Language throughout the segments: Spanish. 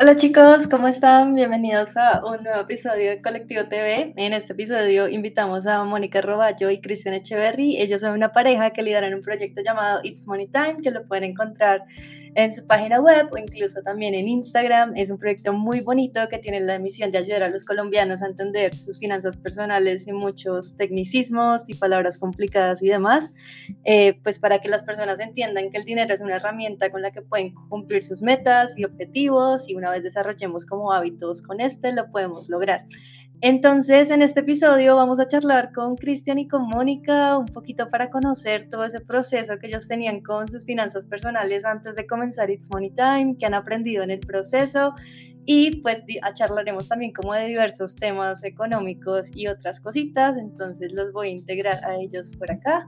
Hola chicos, ¿cómo están? Bienvenidos a un nuevo episodio de Colectivo TV. En este episodio invitamos a Mónica Roballo y Cristian Echeverry. Ellos son una pareja que lideran un proyecto llamado It's Money Time, que lo pueden encontrar en su página web o incluso también en Instagram. Es un proyecto muy bonito que tiene la misión de ayudar a los colombianos a entender sus finanzas personales y muchos tecnicismos y palabras complicadas y demás, eh, pues para que las personas entiendan que el dinero es una herramienta con la que pueden cumplir sus metas y objetivos y una vez desarrollemos como hábitos con este, lo podemos lograr. Entonces, en este episodio vamos a charlar con Cristian y con Mónica un poquito para conocer todo ese proceso que ellos tenían con sus finanzas personales antes de comenzar It's Money Time, que han aprendido en el proceso y pues charlaremos también como de diversos temas económicos y otras cositas. Entonces, los voy a integrar a ellos por acá.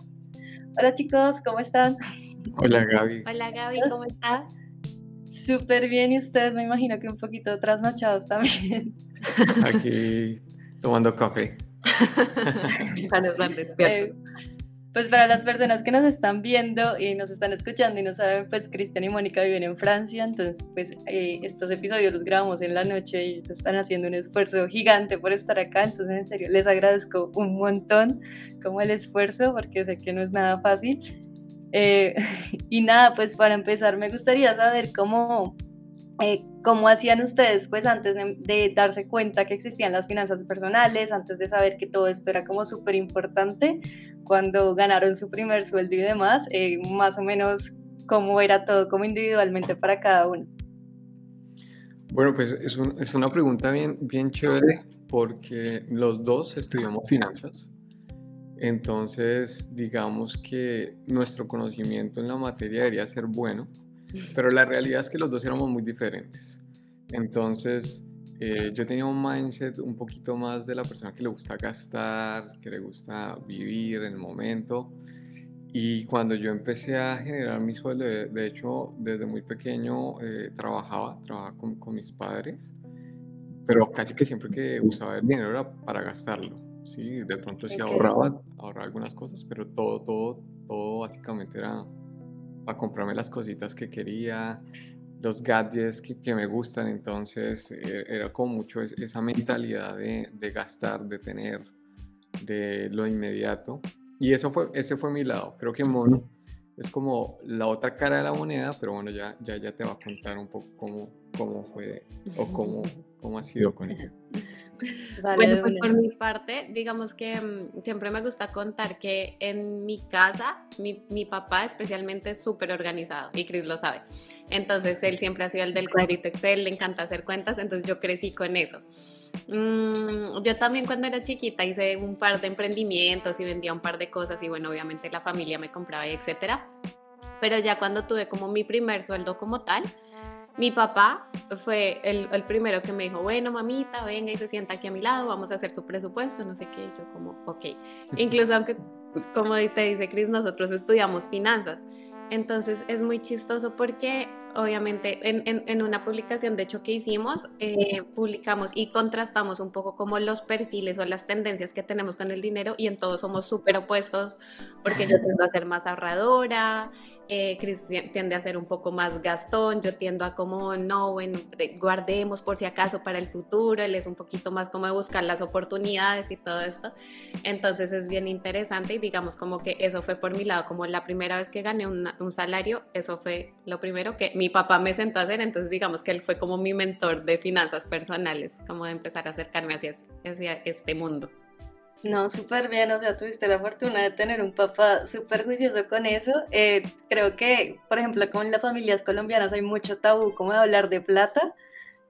Hola chicos, ¿cómo están? Hola Gaby. Hola Gaby, ¿cómo estás? Súper bien, y ustedes me imagino que un poquito trasnochados también. Aquí tomando café. eh, pues para las personas que nos están viendo y nos están escuchando y no saben, pues Cristian y Mónica viven en Francia, entonces pues eh, estos episodios los grabamos en la noche y se están haciendo un esfuerzo gigante por estar acá, entonces en serio les agradezco un montón como el esfuerzo porque sé que no es nada fácil eh, y nada, pues para empezar me gustaría saber cómo, eh, cómo hacían ustedes pues antes de, darse cuenta que existían las finanzas personales, antes de saber que todo esto era como súper importante, cuando ganaron su primer sueldo y demás, eh, más o menos cómo era todo como individualmente para cada uno. Bueno, pues es, es una pregunta bien, bien chévere porque los dos estudiamos finanzas. Entonces, digamos que nuestro conocimiento en la materia debería ser bueno, pero la realidad es que los dos éramos muy diferentes. Entonces, eh, yo tenía un mindset un poquito más de la persona que le gusta gastar, que le gusta vivir en el momento. Y cuando yo empecé a generar mi sueldo, de, hecho, desde muy pequeño eh, trabajaba, trabajaba con, con mis padres, pero casi que siempre que usaba el dinero era para gastarlo. Sí, de pronto sí ahorraba, ahorraba algunas cosas, pero todo, todo, todo básicamente era para comprarme las cositas que quería, los gadgets que, que me gustan, entonces eh, era como mucho esa mentalidad de, de, gastar, de tener, de lo inmediato. Y eso fue, ese fue mi lado. Creo que Mono es como la otra cara de la moneda, pero bueno, ya, ya, ya te va a contar un poco cómo, cómo fue o cómo, cómo ha sido con ella. bueno, pues por mi parte, digamos que mm, siempre me gusta contar que en mi casa, mi, mi papá especialmente es súper organizado y Chris lo sabe. Entonces él siempre ha sido el del cuadrito Excel, le encanta hacer cuentas, entonces yo crecí con eso. Mm, yo también cuando era chiquita hice un par de emprendimientos y vendía un par de cosas y bueno, obviamente la familia me compraba y etcétera. Pero ya cuando tuve como mi primer sueldo como tal, mi papá fue el, el, primero que me dijo, bueno, mamita, venga y se sienta aquí a mi lado, vamos a hacer su presupuesto, no sé qué, yo como, ok. Incluso aunque, como te dice Cris, nosotros estudiamos finanzas. Entonces es muy chistoso porque obviamente en, en, una publicación de hecho que hicimos, eh, publicamos y contrastamos un poco como los perfiles o las tendencias que tenemos con el dinero y en todos somos súper opuestos porque yo tiendo a ser más ahorradora, eh, tiende a ser un poco más gastón, yo tiendo a como, no, bueno, guardemos por si acaso para el futuro, él es un poquito más como de buscar las oportunidades y todo esto. Entonces es bien interesante y digamos como que eso fue por mi lado, como la primera vez que gané un salario, eso fue lo primero que mi papá me sentó a hacer, entonces digamos que él fue como mi mentor de finanzas personales, como de empezar a acercarme hacia, hacia este mundo. No, súper bien, o sea, tuviste la fortuna de tener un papá súper juicioso con eso. Eh, creo que, por ejemplo, como en las familias colombianas hay mucho tabú como de hablar de plata,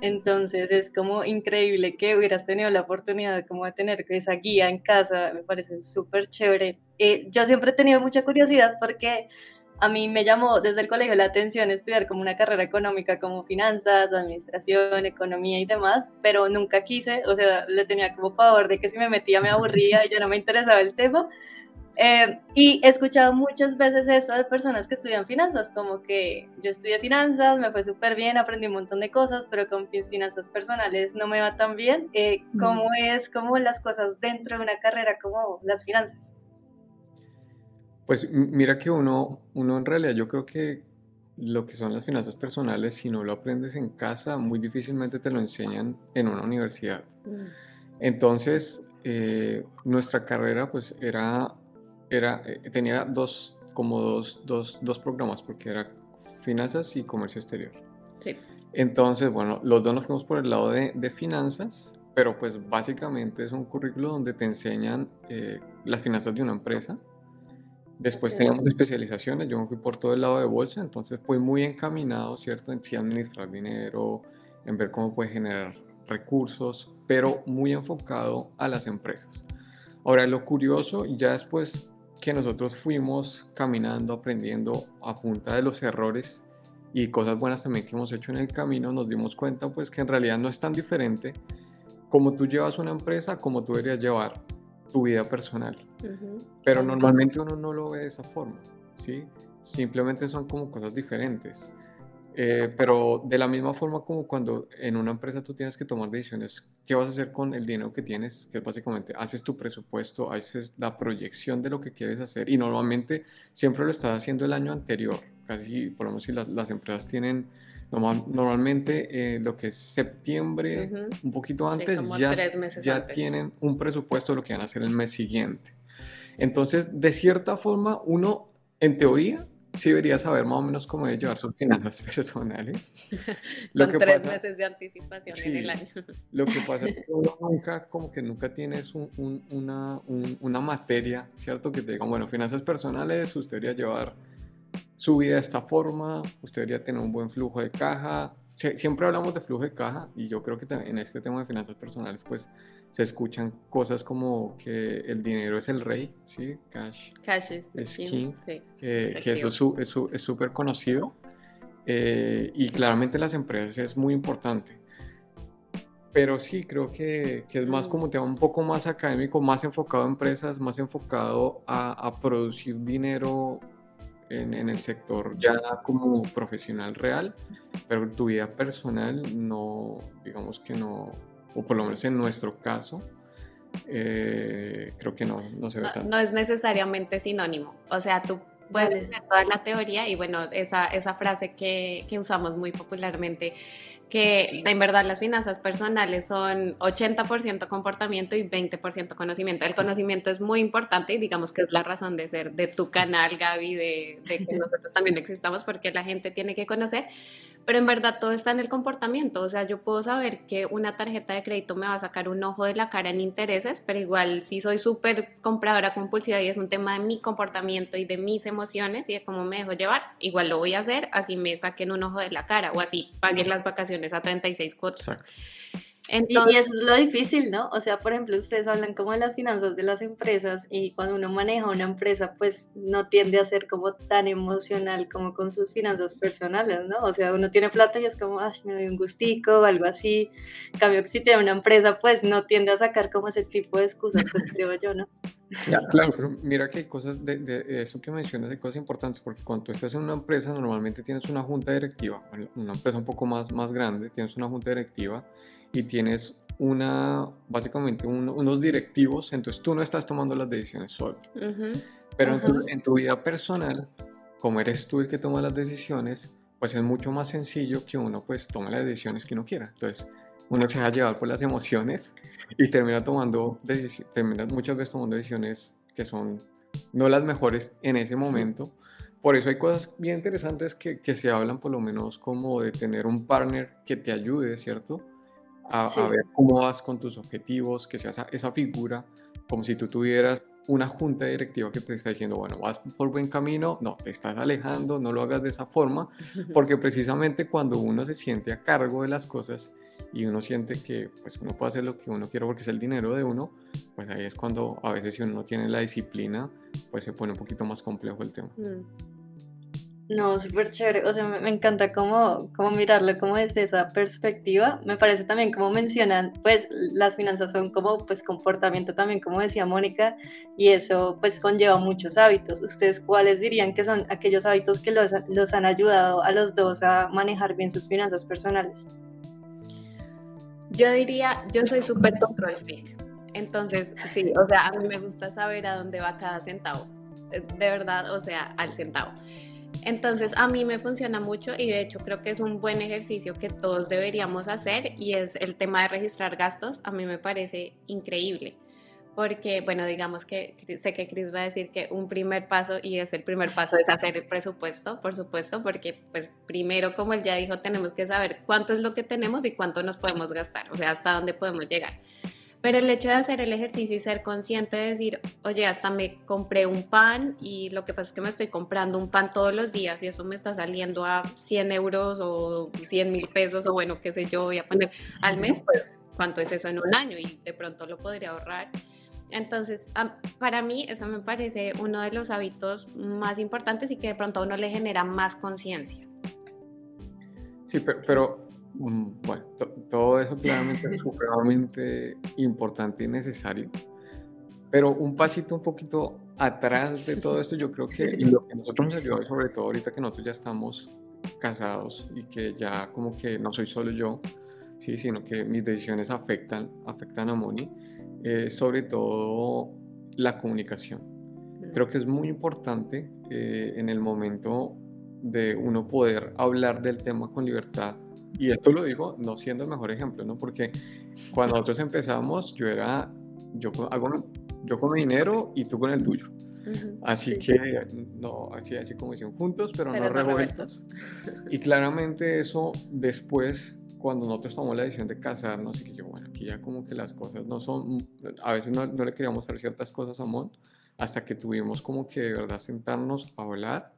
entonces es como increíble que hubieras tenido la oportunidad como de tener esa guía en casa, me parece súper chévere. Eh, yo siempre he tenido mucha curiosidad porque a mí me llamó desde el colegio la atención estudiar como una carrera económica como finanzas, administración, economía y demás, pero nunca quise, o sea, le tenía como favor de que si me metía me aburría y ya no me interesaba el tema. Eh, y he escuchado muchas veces eso de personas que estudian finanzas, como que yo estudié finanzas, me fue súper bien, aprendí un montón de cosas, pero con mis finanzas personales no me va tan bien. Eh, ¿Cómo es como las cosas dentro de una carrera como las finanzas? Pues mira que uno, uno en realidad yo creo que lo que son las finanzas personales, si no lo aprendes en casa, muy difícilmente te lo enseñan en una universidad. Mm. Entonces, eh, nuestra carrera pues era, era eh, tenía dos, como dos, dos, dos, programas, porque era finanzas y comercio exterior. Sí. Entonces, bueno, los dos nos fuimos por el lado de, de finanzas, pero pues básicamente es un currículo donde te enseñan eh, las finanzas de una empresa. Después teníamos especializaciones, yo me fui por todo el lado de bolsa, entonces fui muy encaminado, ¿cierto? En sí administrar dinero, en ver cómo puede generar recursos, pero muy enfocado a las empresas. Ahora, lo curioso, ya después que nosotros fuimos caminando, aprendiendo a punta de los errores y cosas buenas también que hemos hecho en el camino, nos dimos cuenta pues que en realidad no es tan diferente como tú llevas una empresa, como tú deberías llevar tu vida personal. Pero normalmente uno no lo ve de esa forma, ¿sí? Simplemente son como cosas diferentes. Eh, pero de la misma forma como cuando en una empresa tú tienes que tomar decisiones, ¿qué vas a hacer con el dinero que tienes? Que básicamente haces tu presupuesto, haces la proyección de lo que quieres hacer y normalmente siempre lo estás haciendo el año anterior. Casi, por lo menos si las, las empresas tienen normalmente eh, lo que es septiembre, un poquito antes, ya, ya tienen un presupuesto de lo que van a hacer el mes siguiente. Entonces, de cierta forma, uno, en teoría, sí debería saber más o menos cómo debe llevar sus finanzas personales. Lo Con tres meses de anticipación en el año. Lo que pasa es que uno nunca, como que nunca tienes una, una materia, ¿cierto? Que te digan, bueno, finanzas personales, usted debería llevar su vida de esta forma, usted debería tener un buen flujo de caja. siempre hablamos de flujo de caja y yo creo que en este tema de finanzas personales pues se escuchan cosas como que el dinero es el rey, ¿sí? Cash, Cash es king, que, eso es súper conocido eh, y claramente las empresas es muy importante. Pero sí, creo que, que, es más mm. como un tema un poco más académico, más enfocado a empresas, más enfocado a, a producir dinero en, el sector ya como profesional real, pero tu vida personal no, digamos que no, o por lo menos en nuestro caso, eh, creo que no, no se ve tanto. No es necesariamente sinónimo, o sea, tú puedes tener toda la teoría y bueno, esa, esa frase que, que usamos muy popularmente que en verdad las finanzas personales son 80% comportamiento y 20% conocimiento. El conocimiento es muy importante y digamos que es la razón de ser de tu canal, Gaby, de, de que nosotros también existamos porque la gente tiene que conocer, pero en verdad todo está en el comportamiento. O sea, yo puedo saber que una tarjeta de crédito me va a sacar un ojo de la cara en intereses, pero igual si soy súper compradora compulsiva y es un tema de mi comportamiento y de mis emociones y de cómo me dejo llevar, igual lo voy a hacer así me saquen un ojo de la cara o así paguen las vacaciones a 36 cuotas y, eso es lo difícil, ¿no? O sea, por ejemplo, ustedes hablan como de las finanzas de las empresas y cuando uno maneja una empresa, pues no tiende a ser como tan emocional como con sus finanzas personales, ¿no? O sea, uno tiene plata y es como, ay, me doy un gustico o algo así. En cambio, si tiene una empresa, pues no tiende a sacar como ese tipo de excusas, pues creo yo, ¿no? Ya, claro, pero mira que hay cosas de, de, eso que mencionas, hay cosas importantes, porque cuando tú estás en una empresa, normalmente tienes una junta directiva, una empresa un poco más, más grande, tienes una junta directiva y tienes una, básicamente unos directivos, entonces tú no estás tomando las decisiones solo. Pero en tu, en tu, vida personal, como eres tú el que toma las decisiones, pues es mucho más sencillo que uno pues tome las decisiones que uno quiera. Entonces uno se deja llevar por las emociones y termina tomando termina muchas veces tomando decisiones que son no las mejores en ese momento. Por eso hay cosas bien interesantes que, que se hablan por lo menos como de tener un partner que te ayude, ¿cierto? A, ver cómo vas con tus objetivos, que sea esa, figura, como si tú tuvieras una junta directiva que te está diciendo, bueno, vas por buen camino, no, te estás alejando, no lo hagas de esa forma, porque precisamente cuando uno se siente a cargo de las cosas y uno siente que pues uno puede hacer lo que uno quiere porque es el dinero de uno, pues ahí es cuando a veces si uno no tiene la disciplina, pues se pone un poquito más complejo el tema. Mm. No, súper chévere. O sea, me, encanta cómo, cómo mirarlo como desde esa perspectiva. Me parece también como mencionan, pues las finanzas son como pues comportamiento también, como decía Mónica, y eso pues conlleva muchos hábitos. ¿Ustedes cuáles dirían que son aquellos hábitos que los, los han ayudado a los dos a manejar bien sus finanzas personales? Yo diría, yo soy súper control. Entonces, sí, o sea, a mí me gusta saber a dónde va cada centavo. De verdad, o sea, al centavo. Entonces a mí me funciona mucho y de hecho creo que es un buen ejercicio que todos deberíamos hacer y es el tema de registrar gastos. A mí me parece increíble porque, bueno, digamos que sé que Chris va a decir que un primer paso, y es el primer paso, es hacer el presupuesto, por supuesto, porque pues primero, como él ya dijo, tenemos que saber cuánto es lo que tenemos y cuánto nos podemos gastar, o sea, hasta dónde podemos llegar. Pero el hecho de hacer el ejercicio y ser consciente de decir, oye, hasta me compré un pan y lo que pasa es que me estoy comprando un pan todos los días y eso me está saliendo a 100 euros o 100 mil pesos o bueno, qué sé yo, voy a poner al mes, pues cuánto es eso en un año y de pronto lo podría ahorrar. Entonces, para mí eso me parece uno de los hábitos más importantes y que de pronto a uno le genera más conciencia. Sí, pero Mm, bueno, todo eso claramente es supremamente importante y necesario. Pero un pasito un poquito atrás de todo esto, yo creo que lo que nosotros nos ayudó, sobre todo ahorita que nosotros ya estamos casados y que ya como que no soy solo yo, sí, sino que mis decisiones afectan, afectan a Moni, eh, sobre todo la comunicación. Creo que es muy importante eh, en el momento de uno poder hablar del tema con libertad y esto lo digo no siendo el mejor ejemplo, ¿no? Porque cuando nosotros empezamos, yo era, yo hago, yo con mi dinero y tú con el tuyo. Así que, no, así, así como hicieron juntos, pero, no, revueltos. Y claramente eso después, cuando nosotros tomamos la decisión de casarnos, y que yo, bueno, aquí ya como que las cosas no son, a veces no, no le queríamos mostrar ciertas cosas a Mon, hasta que tuvimos como que de verdad sentarnos a hablar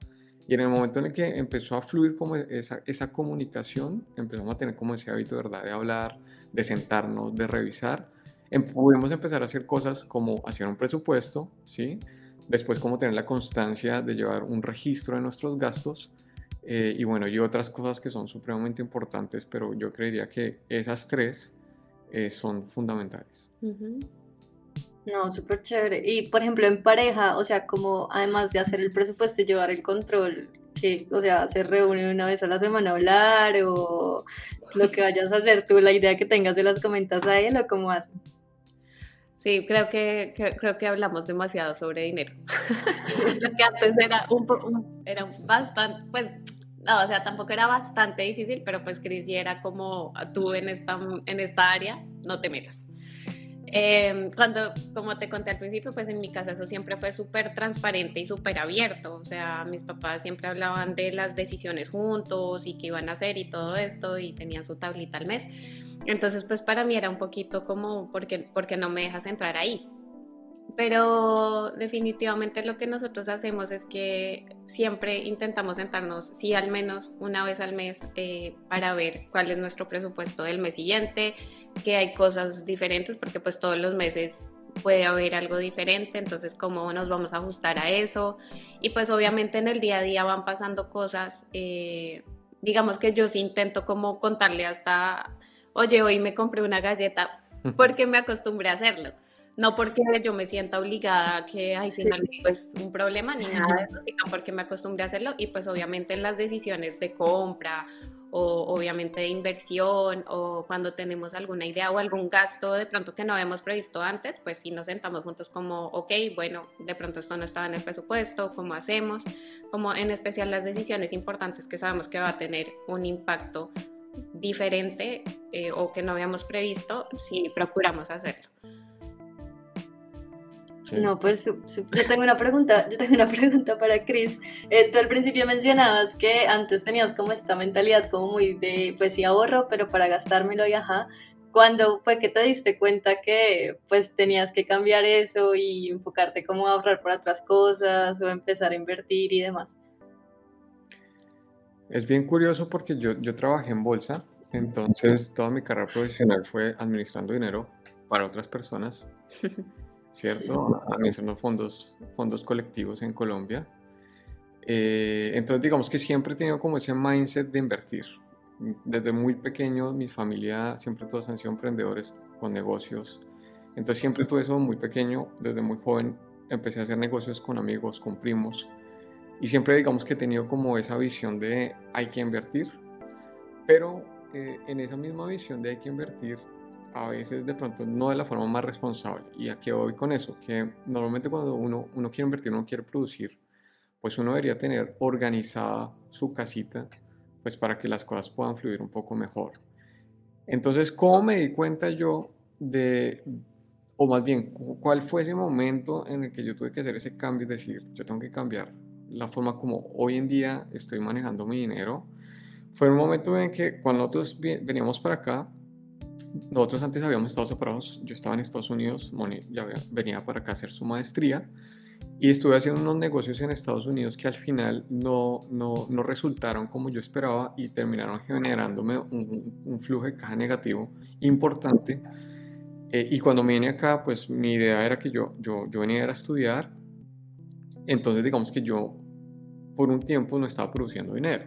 y en el momento en el que empezó a fluir como esa, esa comunicación, empezamos a tener como ese hábito, ¿verdad? De hablar, de sentarnos, de revisar. Em, pudimos empezar a hacer cosas como hacer un presupuesto, ¿sí? Después como tener la constancia de llevar un registro de nuestros gastos. Eh, y bueno, y otras cosas que son supremamente importantes, pero yo creería que esas tres eh, son fundamentales. No, súper chévere. Y por ejemplo, en pareja, o sea, como además de hacer el presupuesto y llevar el control, que, o sea, se reúnen una vez a la semana a hablar o lo que vayas a hacer tú, la idea que tengas de las comentas a él o cómo hacen. Sí, creo que, creo que hablamos demasiado sobre dinero. lo que antes era un, era bastante, pues, no, o sea, tampoco era bastante difícil, pero pues Cris era como tú en esta, en esta área, no te metas. Em, cuando, como te conté al principio, pues en mi casa eso siempre fue súper transparente y súper abierto. O sea, mis papás siempre hablaban de las decisiones juntos y qué iban a hacer y todo esto y tenían su tablita al mes. Entonces, pues para mí era un poquito como, porque, porque no me dejas entrar ahí? Pero definitivamente lo que nosotros hacemos es que siempre intentamos sentarnos, sí, al menos una vez al mes, eh, para ver cuál es nuestro presupuesto del mes siguiente, que hay cosas diferentes, porque pues todos los meses puede haber algo diferente, entonces cómo nos vamos a ajustar a eso. Y pues obviamente en el día a día van pasando cosas, eh, digamos que yo sí intento como contarle hasta, oye, hoy me compré una galleta porque me acostumbré a hacerlo. No porque yo me sienta obligada a que, ay, si no es un problema ni nada de eso, sino porque me acostumbré a hacerlo y pues obviamente en las decisiones de compra o obviamente de inversión o cuando tenemos alguna idea o algún gasto de pronto que no habíamos previsto antes, pues sí nos sentamos juntos como, ok, bueno, de pronto esto no estaba en el presupuesto, ¿cómo hacemos? Como en especial las decisiones importantes que sabemos que va a tener un impacto diferente eh, o que no habíamos previsto, si procuramos hacerlo. No, pues yo tengo una pregunta, yo tengo una pregunta para Chris. Eh, tú al principio mencionabas que antes tenías como esta mentalidad como muy de, pues sí ahorro, pero para gastármelo y ajá. ¿Cuándo fue que te diste cuenta que pues tenías que cambiar eso y enfocarte como a ahorrar para otras cosas o empezar a invertir y demás? Es bien curioso porque yo, yo trabajé en bolsa, entonces toda mi carrera profesional fue administrando dinero para otras personas. ¿cierto? Administrando fondos, fondos colectivos en Colombia. Eh, entonces, digamos que siempre he tenido como ese mindset de invertir. Desde muy pequeño, mi familia siempre todos han sido emprendedores con negocios. Entonces, siempre tuve eso muy pequeño, desde muy joven empecé a hacer negocios con amigos, con primos. Y siempre, digamos que he tenido como esa visión de hay que invertir. Pero eh, en esa misma visión de hay que invertir, a veces de pronto no de la forma más responsable. ¿Y a qué voy con eso? Que normalmente cuando uno, uno quiere invertir, uno quiere producir pues uno debería tener organizada su casita, pues para que las cosas puedan fluir un poco mejor. Entonces, ¿cómo me di cuenta yo de, o más bien, cuál fue ese momento en el que yo tuve que hacer ese cambio y decir, yo tengo que cambiar la forma como hoy en día estoy manejando mi dinero? Fue un momento en que cuando nosotros veníamos para acá, nosotros antes habíamos estado separados, yo estaba en Estados Unidos, Moni ya venía para acá a hacer su maestría y estuve haciendo unos negocios en Estados Unidos que al final no, no, no resultaron como yo esperaba y terminaron generándome un, flujo de caja negativo importante. Eh, y cuando me vine acá, pues mi idea era que yo, yo, yo venía a estudiar, entonces digamos que yo por un tiempo no estaba produciendo dinero.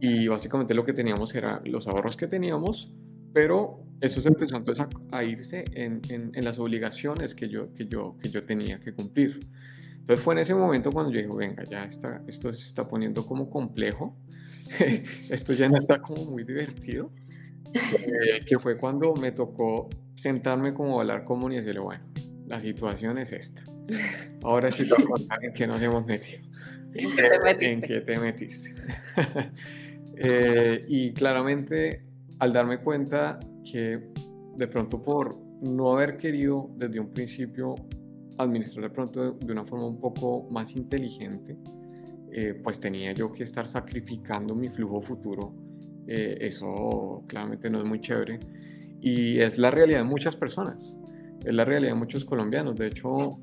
Y básicamente lo que teníamos era los ahorros que teníamos, pero eso se empezó entonces a, irse en, en, las obligaciones que yo, que, yo, que yo tenía que cumplir. Entonces fue en ese momento cuando yo dije, venga, ya está, esto se está poniendo como complejo, esto ya no está como muy divertido, eh, que fue cuando me tocó sentarme como a hablar con y decirle, bueno, la situación es esta. Ahora sí te voy a contar en qué nos hemos metido. ¿En qué te metiste? ¿En qué te metiste? eh, y claramente al darme cuenta que de pronto por no haber querido desde un principio administrar de pronto de, una forma un poco más inteligente, eh, pues tenía yo que estar sacrificando mi flujo futuro. Eh, eso claramente no es muy chévere. Y es la realidad de muchas personas, es la realidad de muchos colombianos. De hecho,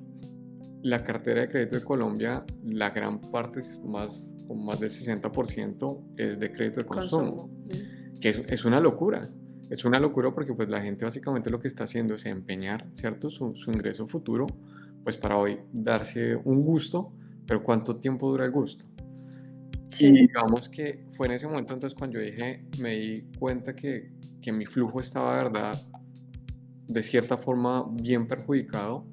la cartera de crédito de Colombia, la gran parte, más, más del 60%, es de crédito de consumo que es, una locura. Es una locura porque pues la gente básicamente lo que está haciendo es empeñar, ¿cierto? Su, ingreso futuro, pues para hoy darse un gusto, pero ¿cuánto tiempo dura el gusto? Sí. Y digamos que fue en ese momento entonces cuando yo dije, me di cuenta que, que mi flujo estaba, verdad, de cierta forma bien perjudicado,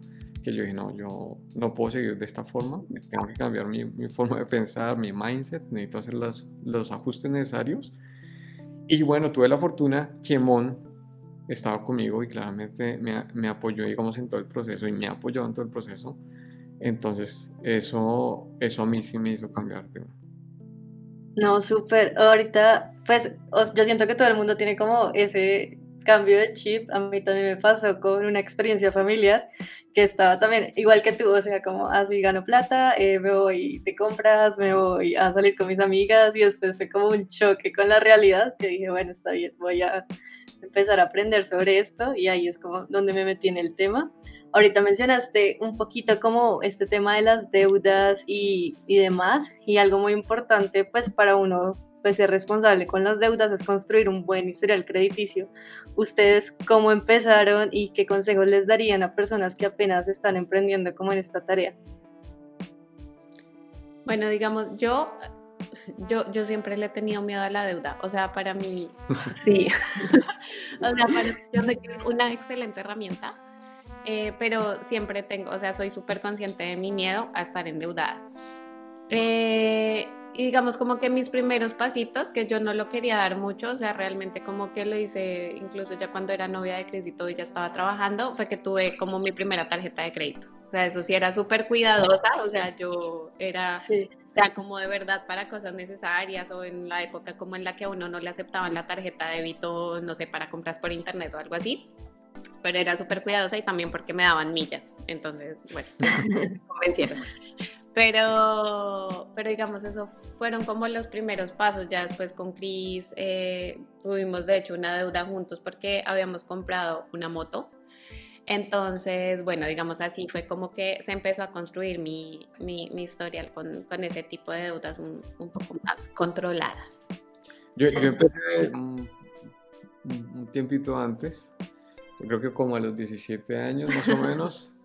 que yo dije, no, yo no puedo seguir de esta forma, tengo que cambiar mi, mi forma de pensar, mi mindset, necesito hacer las, los ajustes necesarios y bueno, tuve la fortuna que Mon estaba conmigo y claramente me, me, apoyó, digamos, en todo el proceso y me apoyó en todo el proceso. Entonces, eso, eso a mí sí me hizo cambiar No, súper. Ahorita, pues, yo siento que todo el mundo tiene como ese cambio de chip, a mí también me pasó con una experiencia familiar que estaba también igual que tú, o sea, como así gano plata, eh, me voy de compras, me voy a salir con mis amigas y después fue como un choque con la realidad que dije, bueno, está bien, voy a empezar a aprender sobre esto y ahí es como donde me metí en el tema. Ahorita mencionaste un poquito como este tema de las deudas y, y demás y algo muy importante pues para uno pues ser responsable con las deudas es construir un buen historial crediticio. ¿Ustedes cómo empezaron y qué consejos les darían a personas que apenas están emprendiendo como en esta tarea? Bueno, digamos, yo, yo, yo siempre le he tenido miedo a la deuda. O sea, para mí, sí. o sea, para yo sé que es una excelente herramienta, eh, pero siempre tengo, o sea, soy súper consciente de mi miedo a estar endeudada. Eh, y digamos como que mis primeros pasitos, que yo no lo quería dar mucho, o sea, realmente como que lo hice incluso ya cuando era novia de crédito y ya estaba trabajando, fue que tuve como mi primera tarjeta de crédito. O sea, eso sí era súper cuidadosa, o sea, yo era, o sea, como de verdad para cosas necesarias o en la época como en la que a uno no le aceptaban la tarjeta de débito, no sé, para compras por internet o algo así. Pero era súper cuidadosa y también porque me daban millas. Entonces, bueno, me convencieron. Pero, pero digamos, eso fueron como los primeros pasos. Ya después con Chris eh, tuvimos de hecho una deuda juntos porque habíamos comprado una moto. Entonces, bueno, digamos así fue como que se empezó a construir mi, mi, mi historial con, con, ese tipo de deudas un, poco más controladas. Yo, yo empecé un, un, tiempito antes, yo creo que como a los 17 años más o menos.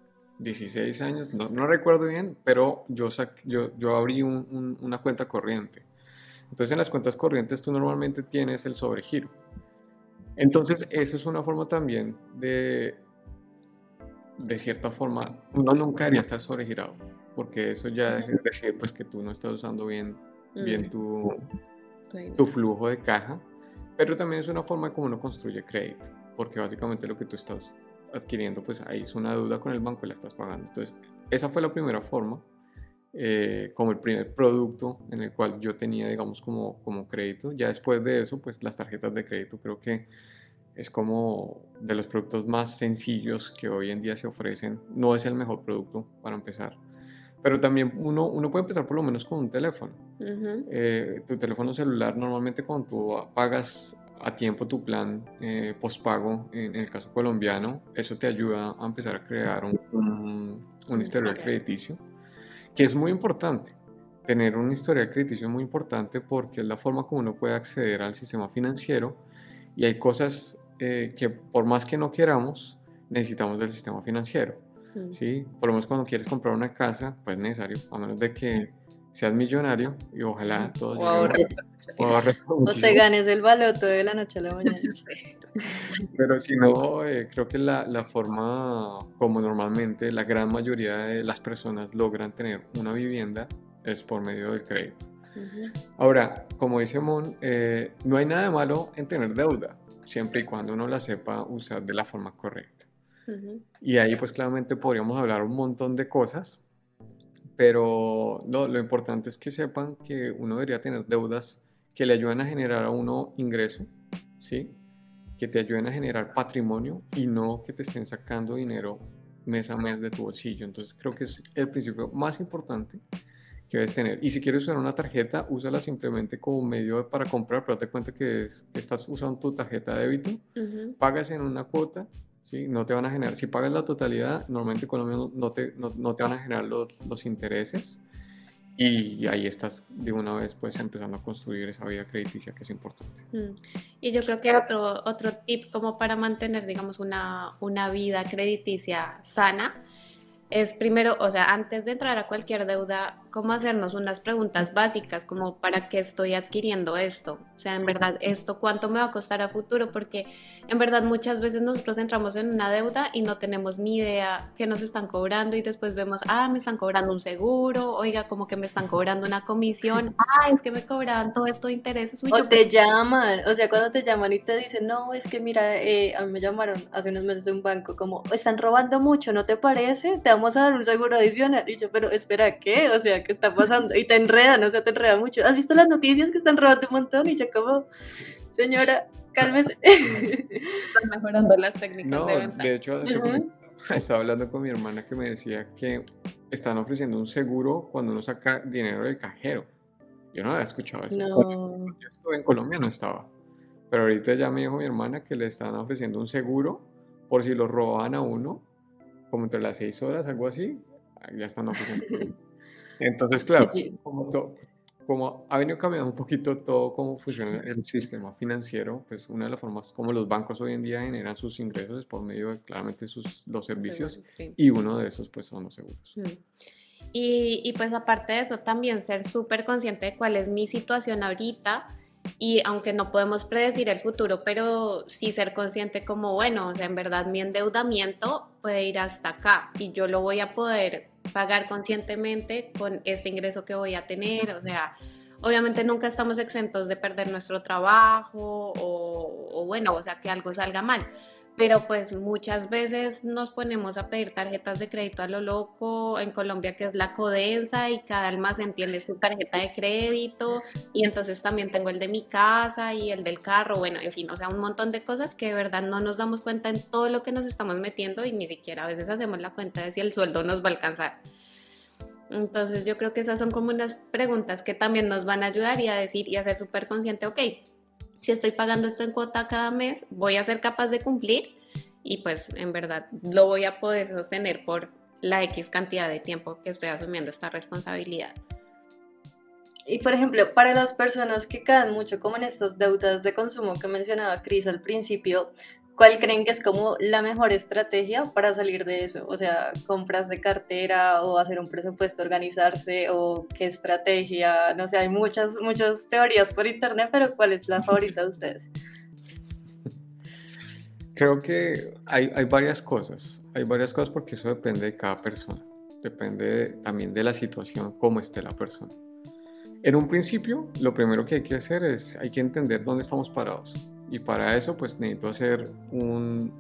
16 años, no, no recuerdo bien, pero yo, yo, yo abrí una cuenta corriente. Entonces en las cuentas corrientes tú normalmente tienes el sobregiro. Entonces eso es una forma también de, de cierta forma, uno nunca debería estar sobregirado, porque eso ya es decir pues que tú no estás usando bien, bien tu, tu flujo de caja, pero también es una forma como uno construye crédito, porque básicamente lo que tú estás adquiriendo, pues ahí es una deuda con el banco y la estás pagando. Entonces, esa fue la primera forma. eh, como el primer producto en el cual yo tenía, digamos, como, como crédito. Ya después de eso, pues las tarjetas de crédito creo que es como de los productos más sencillos que hoy en día se ofrecen. No es el mejor producto para empezar. Pero también uno, uno puede empezar por lo menos con un teléfono. Eh, tu teléfono celular normalmente cuando tú pagas a tiempo tu plan eh, postpago, en, el caso colombiano, eso te ayuda a empezar a crear un, un, historial crediticio, que es muy importante. Tener un historial crediticio es muy importante porque es la forma como uno puede acceder al sistema financiero y hay cosas eh, que por más que no queramos, necesitamos del sistema financiero. ¿sí? Por lo menos cuando quieres comprar una casa, pues es necesario, a menos de que seas millonario y ojalá todo o, te ganes el baloto de la noche a la mañana. Pero si no, eh, creo que la, la, forma como normalmente la gran mayoría de las personas logran tener una vivienda es por medio del crédito. Ahora, como dice Mon, eh, no hay nada de malo en tener deuda, siempre y cuando uno la sepa usar de la forma correcta. Y ahí pues claramente podríamos hablar un montón de cosas, pero no, lo importante es que sepan que uno debería tener deudas que le ayuden a generar a uno ingreso, ¿sí? Que te ayuden a generar patrimonio y no que te estén sacando dinero mes a mes de tu bolsillo. Entonces creo que es el principio más importante que debes tener. Y si quieres usar una tarjeta, úsala simplemente como medio para comprar, pero te cuenta que, estás usando tu tarjeta de débito, pagas en una cuota, ¿sí? no te van a generar, si pagas la totalidad, normalmente Colombia no te, no, no te van a generar los, los intereses y ahí estás de una vez pues empezando a construir esa vida crediticia que es importante. Mm. Y yo creo que otro, otro tip como para mantener, digamos, una, una vida crediticia sana es primero, o sea, antes de entrar a cualquier deuda, cómo hacernos unas preguntas básicas como para qué estoy adquiriendo esto. O sea, en verdad, esto cuánto me va a costar a futuro, porque en verdad muchas veces nosotros entramos en una deuda y no tenemos ni idea qué nos están cobrando y después vemos, ah, me están cobrando un seguro, oiga, como que me están cobrando una comisión, ah, es que me cobran todo esto de intereses. o te llaman, o sea, cuando te llaman y te dicen, no, es que mira, eh, a mí me llamaron hace unos meses de un banco como, están robando mucho, ¿no te parece? Te vamos a dar un seguro adicional. Y yo, pero espera, ¿qué? O sea, ¿qué está pasando? Y te enredan, o sea, te enredan mucho. ¿Has visto las noticias que están robando un montón? Y yo como, señora, cálmese. Están mejorando las técnicas no, de venta. De hecho, estaba hablando con mi hermana que me decía que están ofreciendo un seguro cuando uno saca dinero del cajero. Yo no había escuchado eso. No. Yo estuve en Colombia, no estaba. Pero ahorita ya me dijo mi hermana que le están ofreciendo un seguro por si lo roban a uno como entre las seis horas, algo así, ya están ofreciendo. Entonces, claro, como, ha venido cambiando un poquito todo cómo funciona el sistema financiero, pues una de las formas como los bancos hoy en día generan sus ingresos es por medio de claramente sus, los servicios y uno de esos pues son los seguros. Mm. Y, y, pues aparte de eso, también ser súper consciente de cuál es mi situación ahorita y aunque no podemos predecir el futuro, pero sí ser consciente como, bueno, o sea, en verdad mi endeudamiento puede ir hasta acá y yo lo voy a poder pagar conscientemente con este ingreso que voy a tener, o sea, obviamente nunca estamos exentos de perder nuestro trabajo o, o bueno, o sea, que algo salga mal, pero pues muchas veces nos ponemos a pedir tarjetas de crédito a lo loco en Colombia que es la codensa y cada almacén tiene su tarjeta de crédito y entonces también tengo el de mi casa y el del carro, bueno, en fin, o sea, un montón de cosas que de verdad no nos damos cuenta en todo lo que nos estamos metiendo y ni siquiera a veces hacemos la cuenta de si el sueldo nos va a alcanzar. Entonces yo creo que esas son como unas preguntas que también nos van a ayudar y a decir y a ser súper consciente, ok, si estoy pagando esto en cuota cada mes, voy a ser capaz de cumplir y pues en verdad lo voy a poder sostener por la X cantidad de tiempo que estoy asumiendo esta responsabilidad. Y por ejemplo, para las personas que caen mucho como en estas deudas de consumo que mencionaba Cris al principio, ¿Cuál creen que es como la mejor estrategia para salir de eso? O sea, compras de cartera o hacer un presupuesto, organizarse o qué estrategia, no sé, hay muchas, muchas teorías por internet, pero ¿cuál es la favorita de ustedes? Creo que hay, hay varias cosas, hay varias cosas porque eso depende de cada persona, depende también de la situación, cómo esté la persona. En un principio, lo primero que hay que hacer es, hay que entender dónde estamos parados y para eso pues necesito hacer un,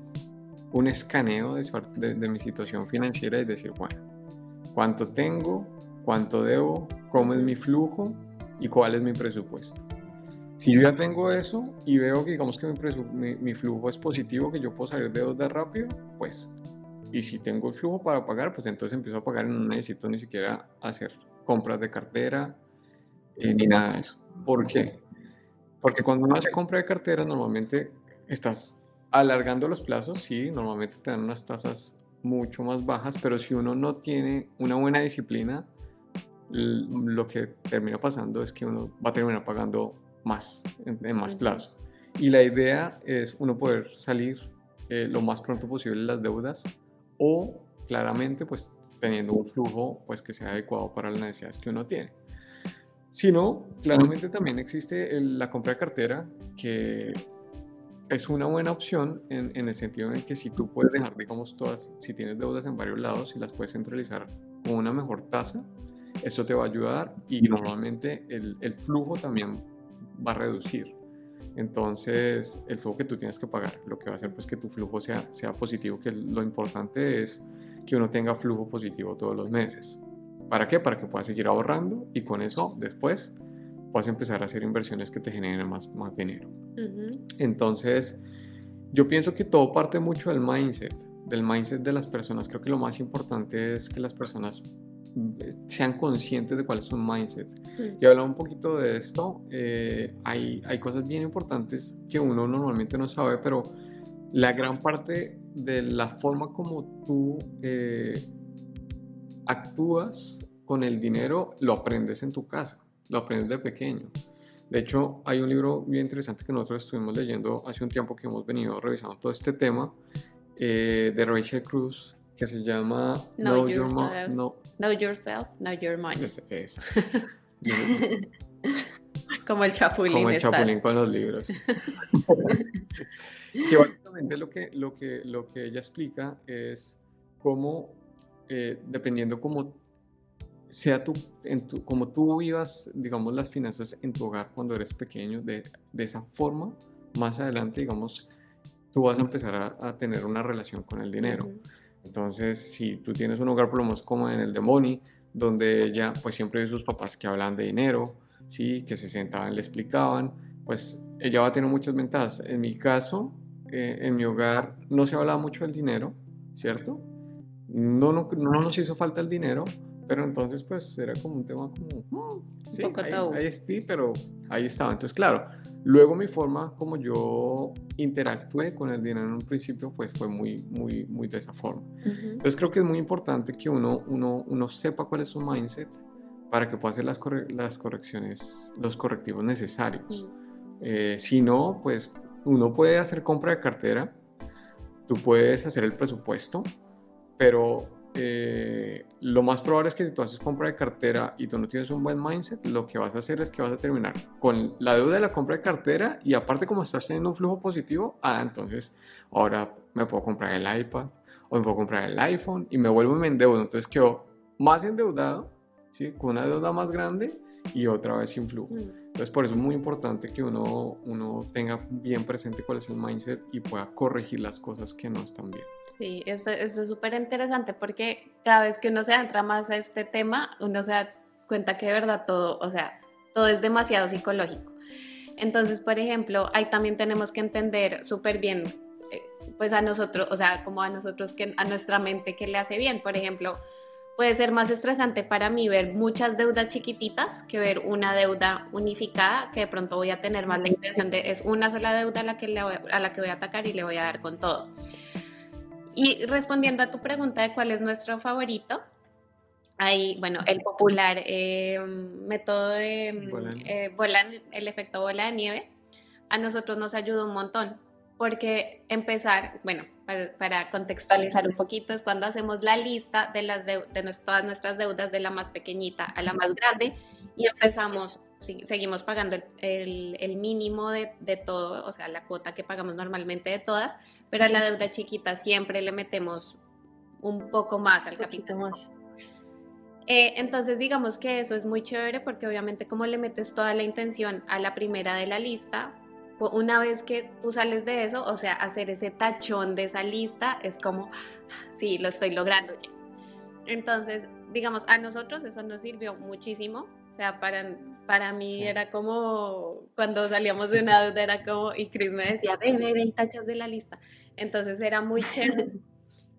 escaneo de, de, mi situación financiera y decir, bueno, ¿cuánto tengo? cuánto debo, cómo es mi flujo y cuál es mi presupuesto. Si yo ya tengo eso y veo que digamos que mi, mi, flujo es positivo, que yo puedo salir de deuda rápido, pues, y si tengo el flujo para pagar, pues entonces empiezo a pagar y no necesito ni siquiera hacer compras de cartera eh, ni nada de eso. ¿Por qué? Porque cuando uno hace compra de cartera, normalmente estás alargando los plazos, sí, normalmente te dan unas tasas mucho más bajas, pero si uno no tiene una buena disciplina, lo que termina pasando es que uno va a terminar pagando más, en, más plazo. Y la idea es uno poder salir eh, lo más pronto posible de las deudas o claramente pues teniendo un flujo pues que sea adecuado para las necesidades que uno tiene. Si no, claramente también existe la compra de cartera que es una buena opción en, en, el sentido en que si tú puedes dejar, digamos, todas, si tienes deudas en varios lados y las puedes centralizar con una mejor tasa, eso te va a ayudar y normalmente el, el flujo también va a reducir. Entonces, el flujo que tú tienes que pagar, lo que va a hacer pues que tu flujo sea, sea positivo, que lo importante es que uno tenga flujo positivo todos los meses. ¿Para qué? Para que puedas seguir ahorrando y con eso después puedas empezar a hacer inversiones que te generen más, más dinero. Entonces, yo pienso que todo parte mucho del mindset, del mindset de las personas. Creo que lo más importante es que las personas sean conscientes de cuál es su mindset. Y hablando un poquito de esto, eh, hay, hay cosas bien importantes que uno normalmente no sabe, pero la gran parte de la forma como tú eh, actúas con el dinero lo aprendes en tu casa, lo aprendes de pequeño. De hecho, hay un libro bien interesante que nosotros estuvimos leyendo hace un tiempo que hemos venido revisando todo este tema eh, de Rachel Cruz que se llama Know, yourself. no. know Yourself, Know Your Money. Como el chapulín. Como el chapulín con los libros. que básicamente lo que, lo, que, lo que ella explica es cómo, eh, dependiendo cómo sea tu, en tu, como tú vivas, digamos, las finanzas en tu hogar cuando eres pequeño, de, de esa forma, más adelante, digamos, tú vas a empezar a, a tener una relación con el dinero. Entonces, si tú tienes un hogar, por lo menos como en el de Moni, donde ella, pues siempre ve sus papás que hablan de dinero, ¿sí? que se sentaban, le explicaban, pues ella va a tener muchas ventajas. En mi caso, eh, en mi hogar no se hablaba mucho del dinero, ¿cierto? No, no, no nos hizo falta el dinero, pero entonces pues era como un tema como, mm, sí, ahí, ahí estoy, pero ahí estaba. Entonces, claro, Luego mi forma como yo interactué con el dinero en un principio pues fue muy, muy, muy de esa forma. Entonces creo que es muy importante que uno, uno, uno sepa cuál es su mindset para que pueda hacer las, las correcciones, los correctivos necesarios. Eh, si no, pues uno puede hacer compra de cartera, tú puedes hacer el presupuesto, pero eh, lo más probable es que si tú haces compra de cartera y tú no tienes un buen mindset, lo que vas a hacer es que vas a terminar con la deuda de la compra de cartera y aparte como estás teniendo un flujo positivo, ah, entonces ahora me puedo comprar el iPad o me puedo comprar el iPhone y me vuelvo y me endeudo. Entonces quedo más endeudado, ¿sí? con una deuda más grande y otra vez sin flujo. Mm. Entonces por eso es muy importante que uno, uno tenga bien presente cuál es el mindset y pueda corregir las cosas que no están bien. Sí, eso, es súper interesante porque cada vez que uno se entra más a este tema, uno se da cuenta que de verdad todo, o sea, todo es demasiado psicológico. Entonces, por ejemplo, ahí también tenemos que entender súper bien, eh, pues a nosotros, o sea, como a nosotros, que a nuestra mente que le hace bien. Por ejemplo, puede ser más estresante para mí ver muchas deudas chiquititas que ver una deuda unificada que de pronto voy a tener más la intención de es una sola deuda a la que, le a la que voy a atacar y le voy a dar con todo. Y respondiendo a tu pregunta de cuál es nuestro favorito, hay, bueno, el popular eh, método de eh, el efecto bola de nieve, a nosotros nos ayuda un montón, porque empezar, bueno, para, contextualizar un poquito, es cuando hacemos la lista de, las de, todas nuestras deudas, de la más pequeñita a la más grande, y empezamos, seguimos pagando el, el, mínimo de, de, todo, o sea, la cuota que pagamos normalmente de todas, pero a la deuda chiquita siempre le metemos un poco más al capital. Más. Eh, entonces digamos que eso es muy chévere porque obviamente como le metes toda la intención a la primera de la lista, una vez que tú sales de eso, o sea, hacer ese tachón de esa lista es como, sí, lo estoy logrando. Entonces, digamos, a nosotros eso nos sirvió muchísimo. O sea, para, para mí era como cuando salíamos de una deuda, era como, y Chris me decía, ve, ve, ven, tachas de la lista. Entonces era muy chévere.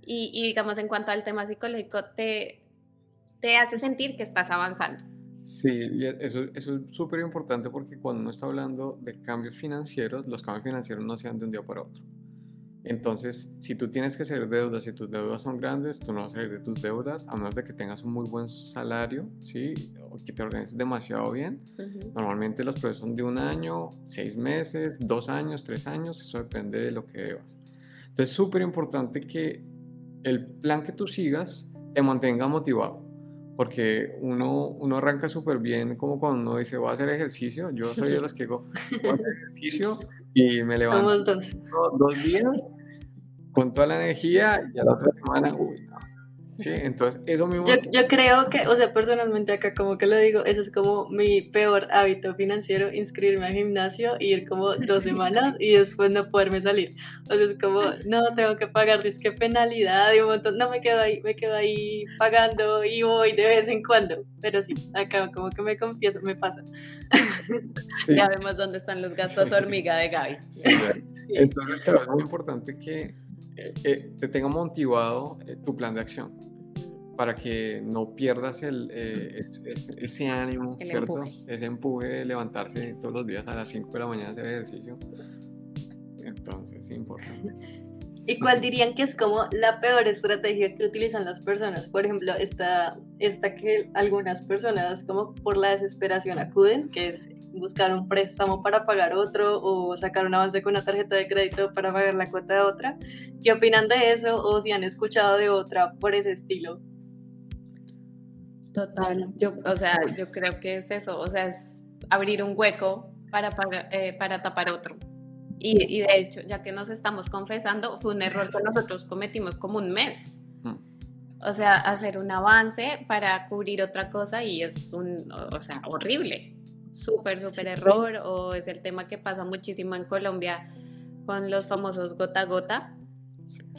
Y, y digamos, en cuanto al tema psicológico, te, te hace sentir que estás avanzando. Sí, eso, eso es súper importante porque cuando uno está hablando de cambios financieros, los cambios financieros no se dan de un día para otro. Entonces, si tú tienes que salir de deudas, si tus deudas son grandes, tú no vas a salir de tus deudas, a menos de que tengas un muy buen salario, ¿sí? O que te organices demasiado bien. Normalmente los procesos son de un año, seis meses, dos años, tres años, eso depende de lo que debas. Entonces, es súper importante que el plan que tú sigas te mantenga motivado porque uno, uno arranca súper bien, como cuando uno dice, voy a hacer ejercicio, yo soy de los que digo, voy a hacer ejercicio y me levanto Somos dos. dos días con toda la energía y a la otra semana, uy, Sí, entonces eso mismo. Yo, yo, creo que, o sea, personalmente acá como que lo digo, eso es como mi peor hábito financiero, inscribirme al gimnasio, ir como dos semanas y después no poderme salir. O sea, es como, no, tengo que pagar disque penalidad y un montón, no me quedo ahí, me quedo ahí pagando y voy de vez en cuando. Pero sí, acá como que me confieso, me pasa. Ya vemos dónde están los gastos hormiga de Gaby. Entonces, claro, es muy importante que eh, eh, te tenga motivado eh, tu plan de acción para que no pierdas el, ese, ánimo, ¿cierto? Ese empuje de levantarse todos los días a las 5 de la mañana a hacer ejercicio. Entonces, es importante. ¿Y cuál dirían que es como la peor estrategia que utilizan las personas? Por ejemplo, esta, esta que algunas personas como por la desesperación acuden, que es buscar un préstamo para pagar otro o sacar un avance con una tarjeta de crédito para pagar la cuota de otra. ¿Qué opinan de eso o si han escuchado de otra por ese estilo? Total, yo, o sea, yo creo que es eso, o sea, es abrir un hueco para, eh, para tapar otro. Y, y, de hecho, ya que nos estamos confesando, fue un error que nosotros cometimos como un mes. Mm. O sea, hacer un avance para cubrir otra cosa y es un, o sea, horrible súper, súper error o es el tema que pasa muchísimo en Colombia con los famosos gota a gota,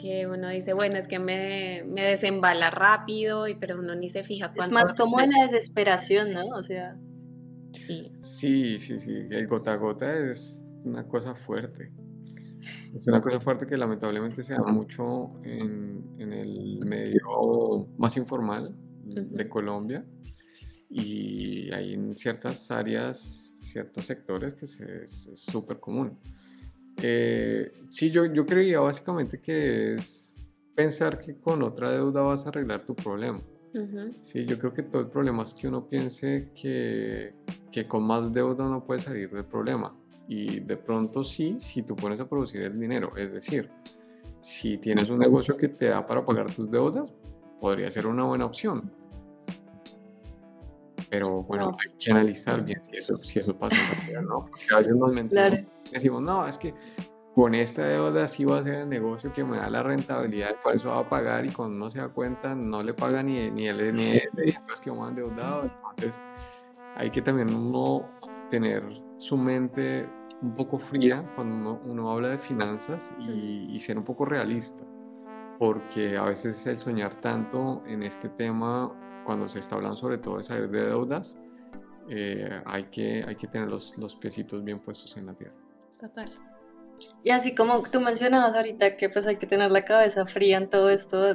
que uno dice, bueno, es que me, me desembala rápido, y, pero uno ni se fija cuánto... Es más como la desesperación, ¿no? O sea... Sí. Sí, sí, sí, el gota a gota es una cosa fuerte. Es una cosa fuerte que lamentablemente se da mucho en, en el medio más informal de Colombia y hay en ciertas áreas, ciertos sectores que es súper común. Eh, sí, yo, yo creía básicamente que es pensar que con otra deuda vas a arreglar tu problema. Sí, yo creo que todo el problema es que uno piense que, que con más deuda no puede salir del problema. Y de pronto sí, si tú pones a producir el dinero. Es decir, si tienes un negocio que te da para pagar tus deudas, podría ser una buena opción pero bueno, hay que analizar bien si eso, si eso pasa en realidad, ¿no? Porque a veces nos mentimos, decimos, no, es que con esta deuda sí va a ser el negocio que me da la rentabilidad, por eso va a pagar y cuando no se da cuenta no le paga ni, ni el NS y entonces que vamos endeudado. Entonces hay que también uno tener su mente un poco fría cuando uno, uno habla de finanzas y, y, ser un poco realista, porque a veces el soñar tanto en este tema cuando se está hablando sobre todo de salir de deudas, eh, hay, que, hay que tener los, los piecitos bien puestos en la tierra. Total. Y así como tú mencionabas ahorita que pues hay que tener la cabeza fría en todo esto de,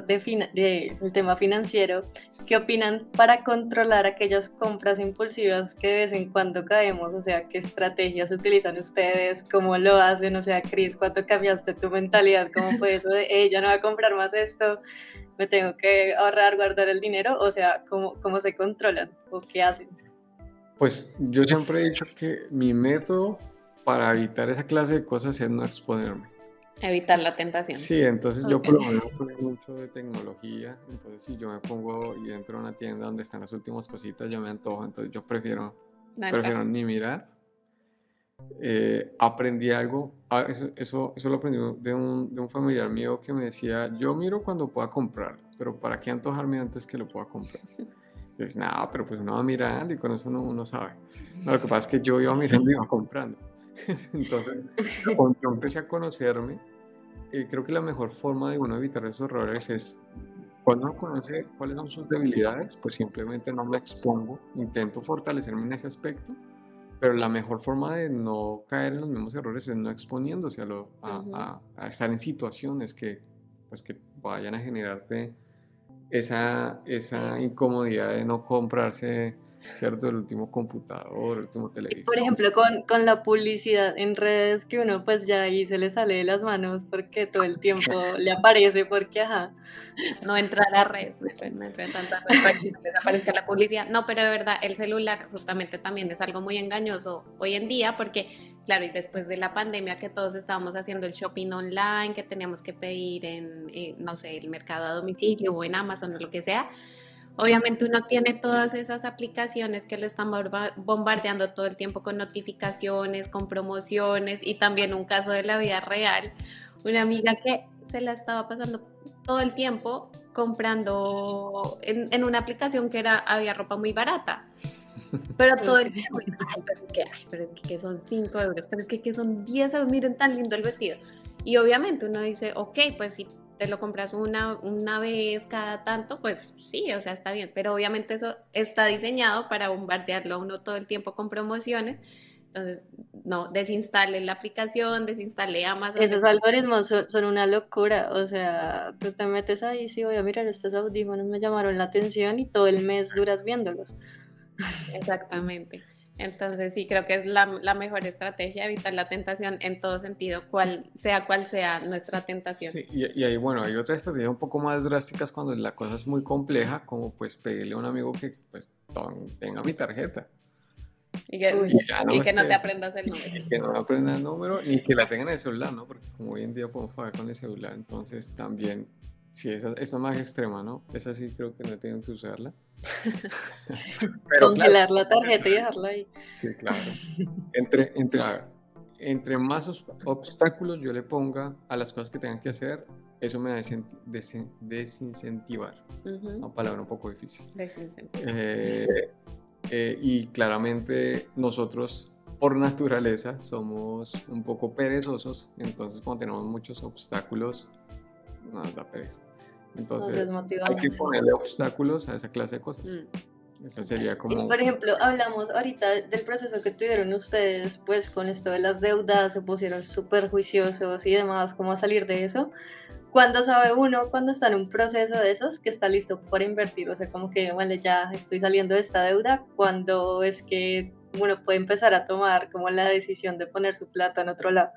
de el tema financiero, ¿qué opinan para controlar aquellas compras impulsivas que de vez en cuando caemos? O sea, ¿qué estrategias utilizan ustedes? ¿Cómo lo hacen? O sea, Cris, ¿cuánto cambiaste tu mentalidad? ¿Cómo fue eso de, ella no va a comprar más esto? ¿Me tengo que ahorrar, guardar el dinero? O sea, ¿cómo, cómo se controlan o qué hacen? Pues yo siempre he dicho que mi método para evitar esa clase de cosas es no exponerme. Evitar la tentación. Sí, entonces yo por lo menos soy mucho de tecnología, entonces si yo me pongo y entro a una tienda donde están las últimas cositas, yo me antojo, entonces yo prefiero, prefiero ni mirar. Eh, aprendí algo, ah, eso, eso, eso, lo aprendí de un, de un familiar mío que me decía, yo miro cuando pueda comprar, pero ¿para qué antojarme antes que lo pueda comprar? Entonces, no, pero pues uno va mirando y con eso uno, uno sabe. lo que pasa es que yo iba mirando y iba comprando. Entonces, cuando yo empecé a conocerme, eh, creo que la mejor forma de uno evitar esos errores es cuando uno conoce cuáles son sus debilidades, pues simplemente no me expongo, intento fortalecerme en ese aspecto, pero la mejor forma de no caer en los mismos errores es no exponiéndose a, lo, a, a, estar en situaciones que, pues, que vayan a generarte esa, esa incomodidad de no comprarse ¿cierto? El último computador, el último televisor. Por ejemplo, con, con, la publicidad en redes que uno pues ya ahí se le sale de las manos porque todo el tiempo le aparece porque, ajá. No entra a las redes, no entra en tantas redes para que les aparezca la publicidad. No, pero de verdad, el celular justamente también es algo muy engañoso hoy en día porque, claro, y después de la pandemia que todos estábamos haciendo el shopping online, que teníamos que pedir en, eh, no sé, el mercado a domicilio o en Amazon o lo que sea, Obviamente uno tiene todas esas aplicaciones que le están bombardeando todo el tiempo con notificaciones, con promociones y también un caso de la vida real, una amiga que se la estaba pasando todo el tiempo comprando en, una aplicación que era había ropa muy barata. Pero todo el tiempo, ay, pero es que, ay, pero es que, son 5 euros, pero es que, que son 10 euros, miren tan lindo el vestido. Y obviamente uno dice, ok, pues si te lo compras una, una vez cada tanto, pues sí, o sea, está bien, pero obviamente eso está diseñado para bombardearlo a uno todo el tiempo con promociones. Entonces, no, desinstale la aplicación, desinstale Amazon. Esos algoritmos son, una locura, o sea, tú te metes ahí, sí, voy a mirar estos audífonos, me llamaron la atención y todo el mes duras viéndolos. Exactamente. Entonces sí, creo que es la, mejor estrategia, evitar la tentación en todo sentido, cual, sea cual sea nuestra tentación. Sí, y, ahí, bueno, hay otras estrategias un poco más drásticas cuando la cosa es muy compleja, como pues pedirle a un amigo que pues tenga mi tarjeta. Y que, no, te aprendas el número. Y que no aprendas el número y que la tengan en el celular, ¿no? Porque como hoy en día podemos pagar con el celular, entonces también Sí, esa, esa más extrema, ¿no? Esa sí creo que no tengo que usarla. Congelar la tarjeta y dejarla ahí. Sí, claro. Entre, entre, entre más obstáculos yo le ponga a las cosas que tengan que hacer, eso me va a desincentivar. Una palabra un poco difícil. Eh, eh, y claramente nosotros por naturaleza somos un poco perezosos, entonces cuando tenemos muchos obstáculos no, da pereza. Entonces, hay que ponerle obstáculos a esa clase de cosas. Mm. Esa sería como... por ejemplo, hablamos ahorita del proceso que tuvieron ustedes, pues con esto de las deudas, se pusieron súper juiciosos y demás, cómo salir de eso. ¿Cuándo sabe uno cuando está en un proceso de esos que está listo para invertir? O sea, como que, vale, ya estoy saliendo de esta deuda, cuando es que uno puede empezar a tomar como la decisión de poner su plata en otro lado?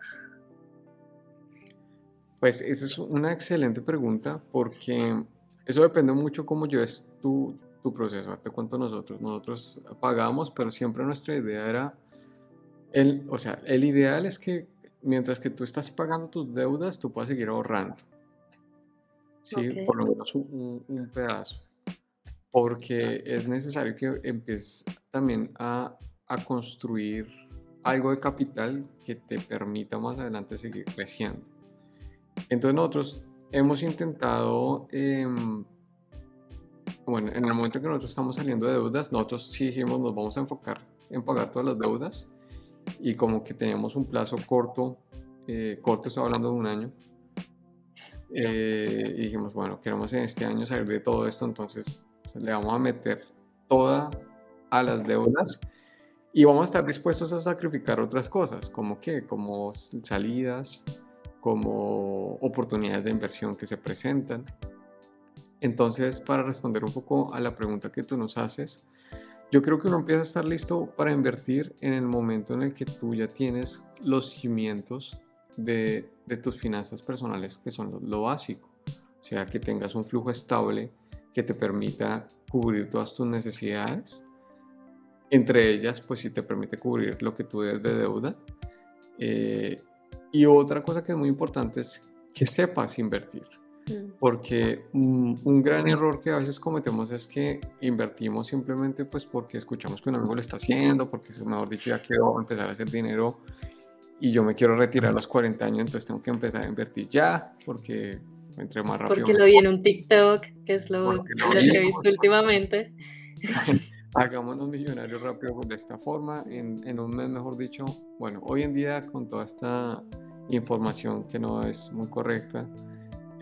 Pues esa es una excelente pregunta porque eso depende mucho cómo lleves tu, tu proceso. Te cuento nosotros. Nosotros pagamos, pero siempre nuestra idea era, el, o sea, el ideal es que mientras que tú estás pagando tus deudas, tú puedas seguir ahorrando. Sí, por lo menos un, un, pedazo. Porque es necesario que empieces también a, a construir algo de capital que te permita más adelante seguir creciendo. Entonces nosotros hemos intentado, em, bueno, en el momento que nosotros estamos saliendo de deudas, nosotros sí dijimos nos vamos a enfocar en pagar todas las deudas y como que teníamos un plazo corto, eh, corto estoy hablando de un año, eh, y dijimos, bueno, queremos en este año salir de todo esto, entonces le vamos a meter toda a las deudas y vamos a estar dispuestos a sacrificar otras cosas, como que, como salidas, como oportunidades de inversión que se presentan. Entonces, para responder un poco a la pregunta que tú nos haces, yo creo que uno empieza a estar listo para invertir en el momento en el que tú ya tienes los cimientos de, de tus finanzas personales, que son lo, básico. O sea, que tengas un flujo estable que te permita cubrir todas tus necesidades. Entre ellas, pues si te permite cubrir lo que tú debes de deuda. Eh, y otra cosa que es muy importante es que sepas invertir. Mm. Porque un, gran error que a veces cometemos es que invertimos simplemente pues porque escuchamos que un amigo lo está haciendo, porque mejor dicho ya quiero empezar a hacer dinero y yo me quiero retirar a los 40 años, entonces tengo que empezar a invertir ya, porque entre más rápido. Porque lo vi en un TikTok, que es lo, lo que he visto últimamente. hagámonos millonarios rápido de esta forma, en, en, un mes mejor dicho. Bueno, hoy en día con toda esta información que no es muy correcta,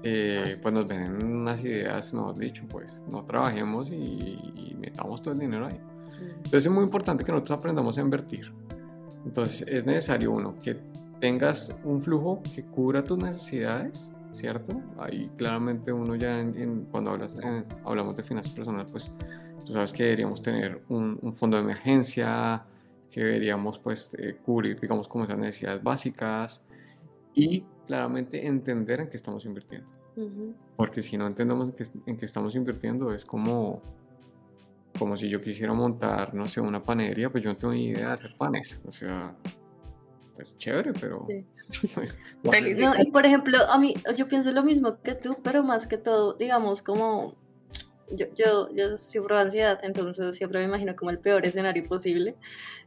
eh, pues nos ven unas ideas, mejor dicho, pues no trabajemos y, y metamos todo el dinero ahí. Entonces es muy importante que nosotros aprendamos a invertir. Entonces es necesario uno que tengas un flujo que cubra tus necesidades, ¿cierto? Ahí claramente uno ya cuando hablas, hablamos de finanzas personales, pues tú sabes que deberíamos tener un, fondo de emergencia, que deberíamos pues eh, cubrir, digamos, como esas necesidades básicas y claramente entender en qué estamos invirtiendo. Porque si no entendemos en qué, en qué estamos invirtiendo es como como si yo quisiera montar, no sé, una panadería, pues yo no tengo ni idea de hacer panes. O sea, pues chévere, pero... Pues, no, y por ejemplo, a mí, yo pienso lo mismo que tú, pero más que todo, digamos, como yo, yo, yo sufro ansiedad, entonces siempre me imagino como el peor escenario posible.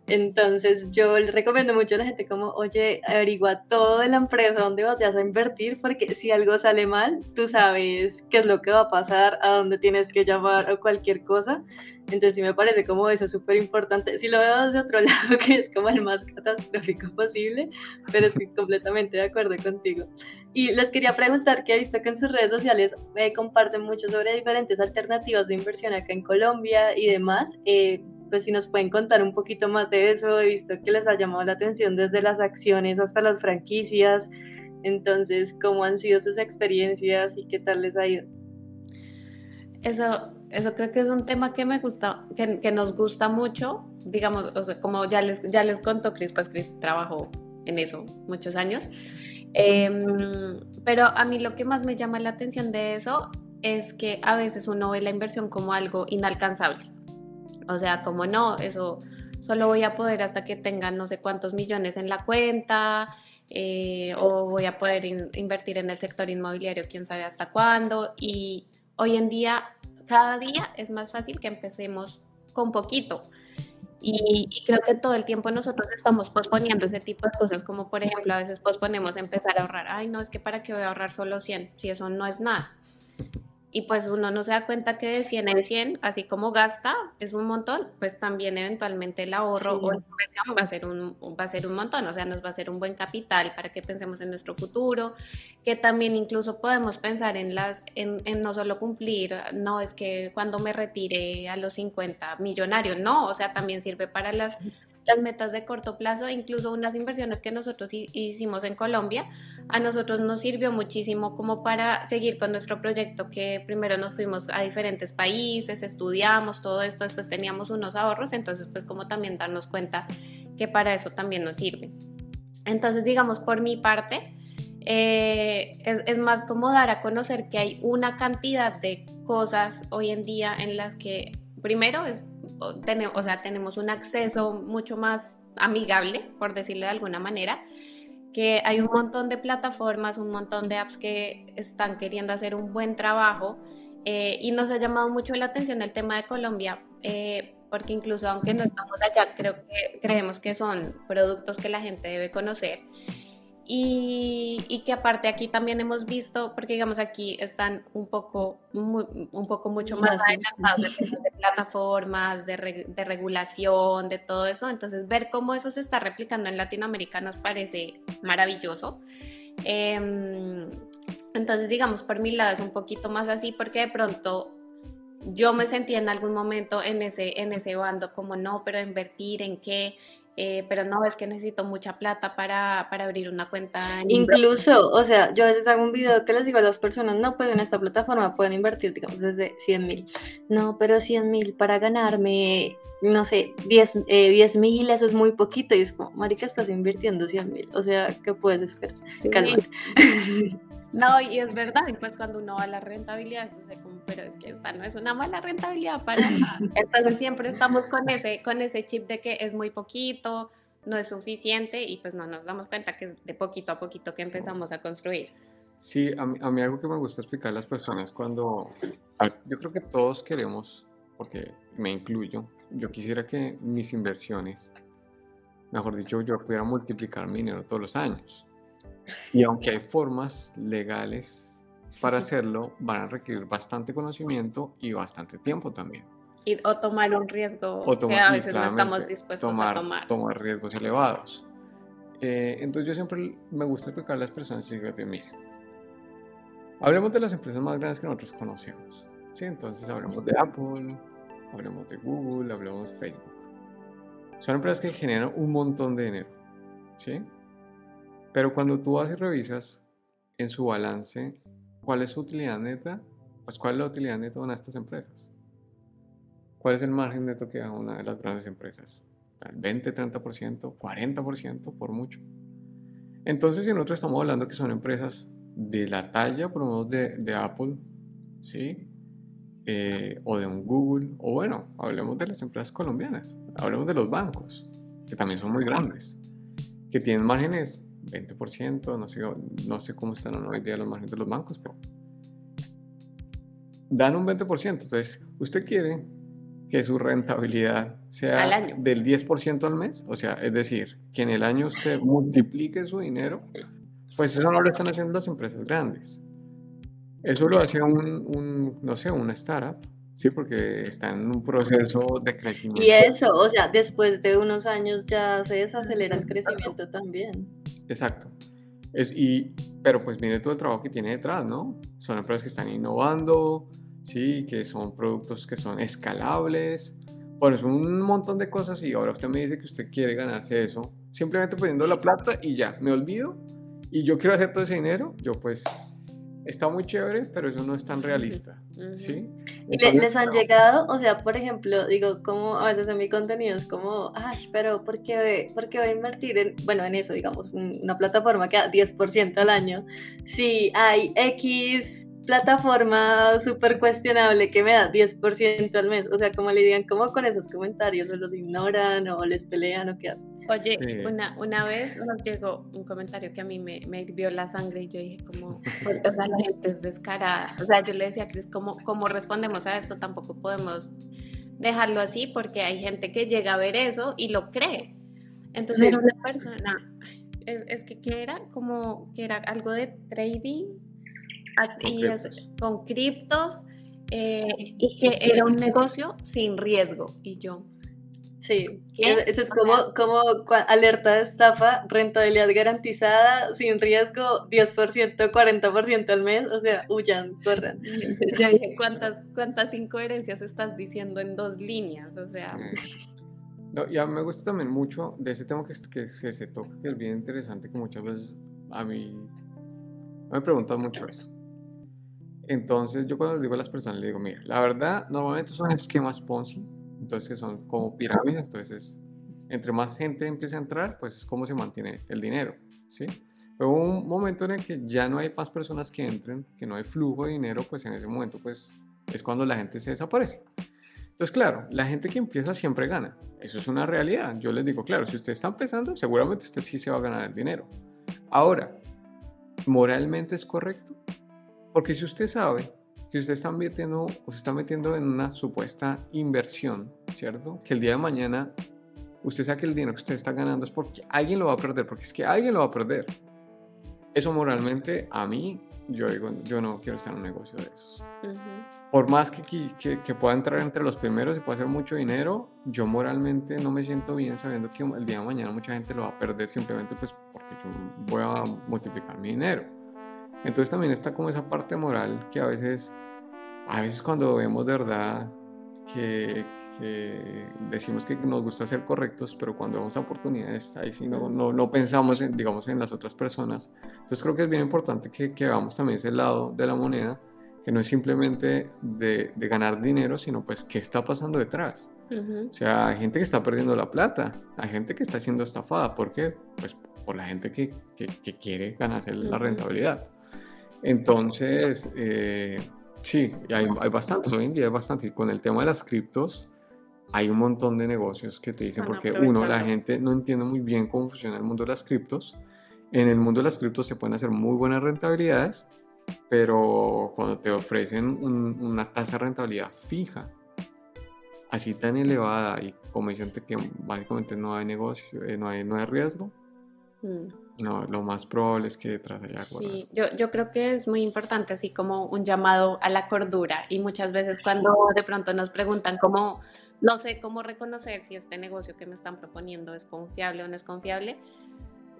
Entonces yo le recomiendo mucho a la gente como, oye, averigua todo de la empresa donde vas a invertir, porque si algo sale mal, tú sabes qué es lo que va a pasar, a dónde tienes que llamar o cualquier cosa. Entonces sí me parece como eso súper importante. Si lo veo desde otro lado, que es como el más catastrófico posible, pero sí, completamente de acuerdo contigo. Y les quería preguntar, que he visto que en sus redes sociales eh, comparten mucho sobre diferentes alternativas de inversión acá en Colombia y demás. Eh, pues si nos pueden contar un poquito más de eso, he visto que les ha llamado la atención desde las acciones hasta las franquicias, entonces, ¿cómo han sido sus experiencias y qué tal les ha ido? Eso, eso creo que es un tema que me gusta, que, que nos gusta mucho, digamos, o sea, como ya les, ya les contó Cris, pues Cris trabajó en eso muchos años, em, pero a mí lo que más me llama la atención de eso es que a veces uno ve la inversión como algo inalcanzable. O sea, como no, eso solo voy a poder hasta que tenga no sé cuántos millones en la cuenta, eh, o voy a poder invertir en el sector inmobiliario, quién sabe hasta cuándo. Y hoy en día, cada día es más fácil que empecemos con poquito. Y, creo que todo el tiempo nosotros estamos posponiendo ese tipo de cosas, como por ejemplo a veces posponemos empezar a ahorrar. Ay, no, es que para qué voy a ahorrar solo 100, si eso no es nada y pues uno no se da cuenta que de 100 en 100, así como gasta, es un montón, pues también eventualmente el ahorro o la inversión va a, ser un, va a ser un montón, o sea, nos va a ser un buen capital para que pensemos en nuestro futuro, que también incluso podemos pensar en, las, en, en no solo cumplir, no es que cuando me retire a los 50 millonarios, no, o sea, también sirve para las las metas de corto plazo, incluso unas inversiones que nosotros hicimos en Colombia, a nosotros nos sirvió muchísimo como para seguir con nuestro proyecto, que primero nos fuimos a diferentes países, estudiamos todo esto, después teníamos unos ahorros, entonces pues como también darnos cuenta que para eso también nos sirve. Entonces, digamos, por mi parte, eh, es, más como dar a conocer que hay una cantidad de cosas hoy en día en las que primero es sea, tenemos un acceso mucho más amigable, por decirlo de alguna manera, que hay un montón de plataformas, un montón de apps que están queriendo hacer un buen trabajo eh, y nos ha llamado mucho la atención el tema de Colombia, eh, porque incluso aunque no estamos allá, creo que creemos que son productos que la gente debe conocer y, que aparte aquí también hemos visto, porque digamos aquí están un poco, un poco mucho más adelantados de, plataformas, de, regulación, de todo eso. Entonces ver cómo eso se está replicando en Latinoamérica nos parece maravilloso. Em, entonces digamos, por mi lado es un poquito más así porque de pronto yo me sentí en algún momento en ese, en ese bando como no, pero invertir en qué, eh, pero no, es que necesito mucha plata para, para abrir una cuenta. Incluso, o sea, yo a veces hago un video que les digo a las personas, no, pues en esta plataforma pueden invertir, digamos, desde 100 mil. No, pero 100 mil para ganarme, no sé, 10 eh, mil, eso es muy poquito. Y es como, marica, estás invirtiendo 100 mil. O sea, ¿qué puedes esperar? No, y es verdad, y pues cuando uno va a la rentabilidad, es como, pero es que esta no es una mala rentabilidad para nada. Entonces siempre estamos con ese, con ese chip de que es muy poquito, no es suficiente, y pues no nos damos cuenta que es de poquito a poquito que empezamos a construir. Sí, a mí, a mí algo que me gusta explicar a las personas cuando, yo creo que todos queremos, porque me incluyo, yo quisiera que mis inversiones, mejor dicho, yo pudiera multiplicar mi dinero todos los años. Y aunque hay formas legales para hacerlo, van a requerir bastante conocimiento y bastante tiempo también. Y, o tomar un riesgo que a veces no estamos dispuestos a tomar. Tomar riesgos elevados. Eh, entonces yo siempre me gusta explicar a las personas y digo, mire, Hablemos de las empresas más grandes que nosotros conocemos. ¿sí? Entonces hablemos de Apple, hablemos de Google, hablemos de Facebook. Son empresas que generan un montón de dinero. ¿sí? Pero cuando tú vas y revisas en su balance cuál es su utilidad neta, pues cuál es la utilidad neta de una de estas empresas. ¿Cuál es el margen neto que da una de las grandes empresas? ¿El 20, 30%, 40% por mucho? Entonces, si nosotros estamos hablando que son empresas de la talla, por lo de, de Apple, ¿sí? Eh, o de un Google, o bueno, hablemos de las empresas colombianas, hablemos de los bancos, que también son muy grandes, que tienen márgenes 20%, no sé, no sé cómo están hoy día los márgenes de los bancos, pero dan un 20%. Entonces, usted quiere que su rentabilidad sea del 10% al mes, o sea, es decir, que en el año usted multiplique su dinero, pues eso no lo están haciendo las empresas grandes. Eso lo hace un, no sé, una startup, sí, porque está en un proceso de crecimiento. Y eso, o sea, después de unos años ya se desacelera el crecimiento también. Exacto. Es, y, pero pues viene todo el trabajo que tiene detrás, ¿no? Son empresas que están innovando, sí, que son productos que son escalables. Bueno, es un montón de cosas y ahora usted me dice que usted quiere ganarse eso, simplemente poniendo la plata y ya, me olvido y yo quiero hacer todo ese dinero, yo pues está muy chévere, pero eso no es tan realista, ¿sí? ¿Y les han llegado? O sea, por ejemplo, digo, como a veces en mi contenido es como, ay, pero ¿por qué, ¿por qué voy a invertir en, bueno, en eso, digamos, una plataforma que da 10% al año? Si hay X plataforma súper cuestionable que me da 10% al mes. O sea, como le digan, como con esos comentarios, o los ignoran o les pelean o qué hacen. Oye, una, una vez nos llegó un comentario que a mí me, me hirvió la sangre y yo dije como, o sea, la gente es descarada. O sea, yo le decía a Cris, ¿cómo, ¿cómo respondemos a esto? Tampoco podemos dejarlo así porque hay gente que llega a ver eso y lo cree. Entonces era una persona, es, es que, ¿qué era? Como que era algo de trading y con criptos eh, y que era un negocio sin riesgo. Y yo. Sí, eso es como, como alerta de estafa, rentabilidad garantizada, sin riesgo, 10%, 40% al mes, o sea, huyan, corran. Ya dije, ¿cuántas, ¿cuántas incoherencias estás diciendo en dos líneas? O sea... No, ya me gusta también mucho de ese tema que, que, que, se toca, que es bien interesante, que muchas veces a mí me preguntan mucho eso. Entonces yo cuando les digo a las personas, les digo, mira, la verdad, normalmente son esquemas Ponzi, entonces que son como pirámides, entonces entre más gente empieza a entrar, pues es como se mantiene el dinero, ¿sí? Pero un momento en el que ya no hay más personas que entren, que no hay flujo de dinero, pues en ese momento pues es cuando la gente se desaparece. Entonces, claro, la gente que empieza siempre gana. Eso es una realidad. Yo les digo, claro, si usted está empezando, seguramente usted sí se va a ganar el dinero. Ahora, ¿moralmente es correcto? Porque si usted sabe que usted está metiendo, o se está metiendo en una supuesta inversión, ¿cierto? Que el día de mañana usted sabe que el dinero que usted está ganando es porque alguien lo va a perder, porque es que alguien lo va a perder. Eso moralmente, a mí, yo digo, yo no quiero estar en un negocio de esos. Por más que, que, que, pueda entrar entre los primeros y pueda hacer mucho dinero, yo moralmente no me siento bien sabiendo que el día de mañana mucha gente lo va a perder simplemente pues porque yo voy a multiplicar mi dinero. Entonces también está como esa parte moral que a veces, a veces cuando vemos de verdad que, decimos que nos gusta ser correctos, pero cuando vemos oportunidades, ahí sí no, no, no, pensamos, en, digamos, en las otras personas. Entonces creo que es bien importante que, que veamos también ese lado de la moneda, que no es simplemente de, de ganar dinero, sino pues qué está pasando detrás. O sea, hay gente que está perdiendo la plata, hay gente que está siendo estafada. ¿Por qué? Pues por la gente que, que, quiere ganarse la rentabilidad. Entonces, eh, sí, hay, hay bastantes, hoy en día hay bastantes. Y con el tema de las criptos, hay un montón de negocios que te dicen, porque uno, la gente no entiende muy bien cómo funciona el mundo de las criptos. En el mundo de las criptos se pueden hacer muy buenas rentabilidades, pero cuando te ofrecen una tasa de rentabilidad fija, así tan elevada y como dicen que básicamente no hay negocio, eh, no, hay, no hay riesgo, mm. No, lo más probable es que detrás haya Sí, yo, yo creo que es muy importante, así como un llamado a la cordura. Y muchas veces cuando de pronto nos preguntan cómo, no sé cómo reconocer si este negocio que me están proponiendo es confiable o no es confiable,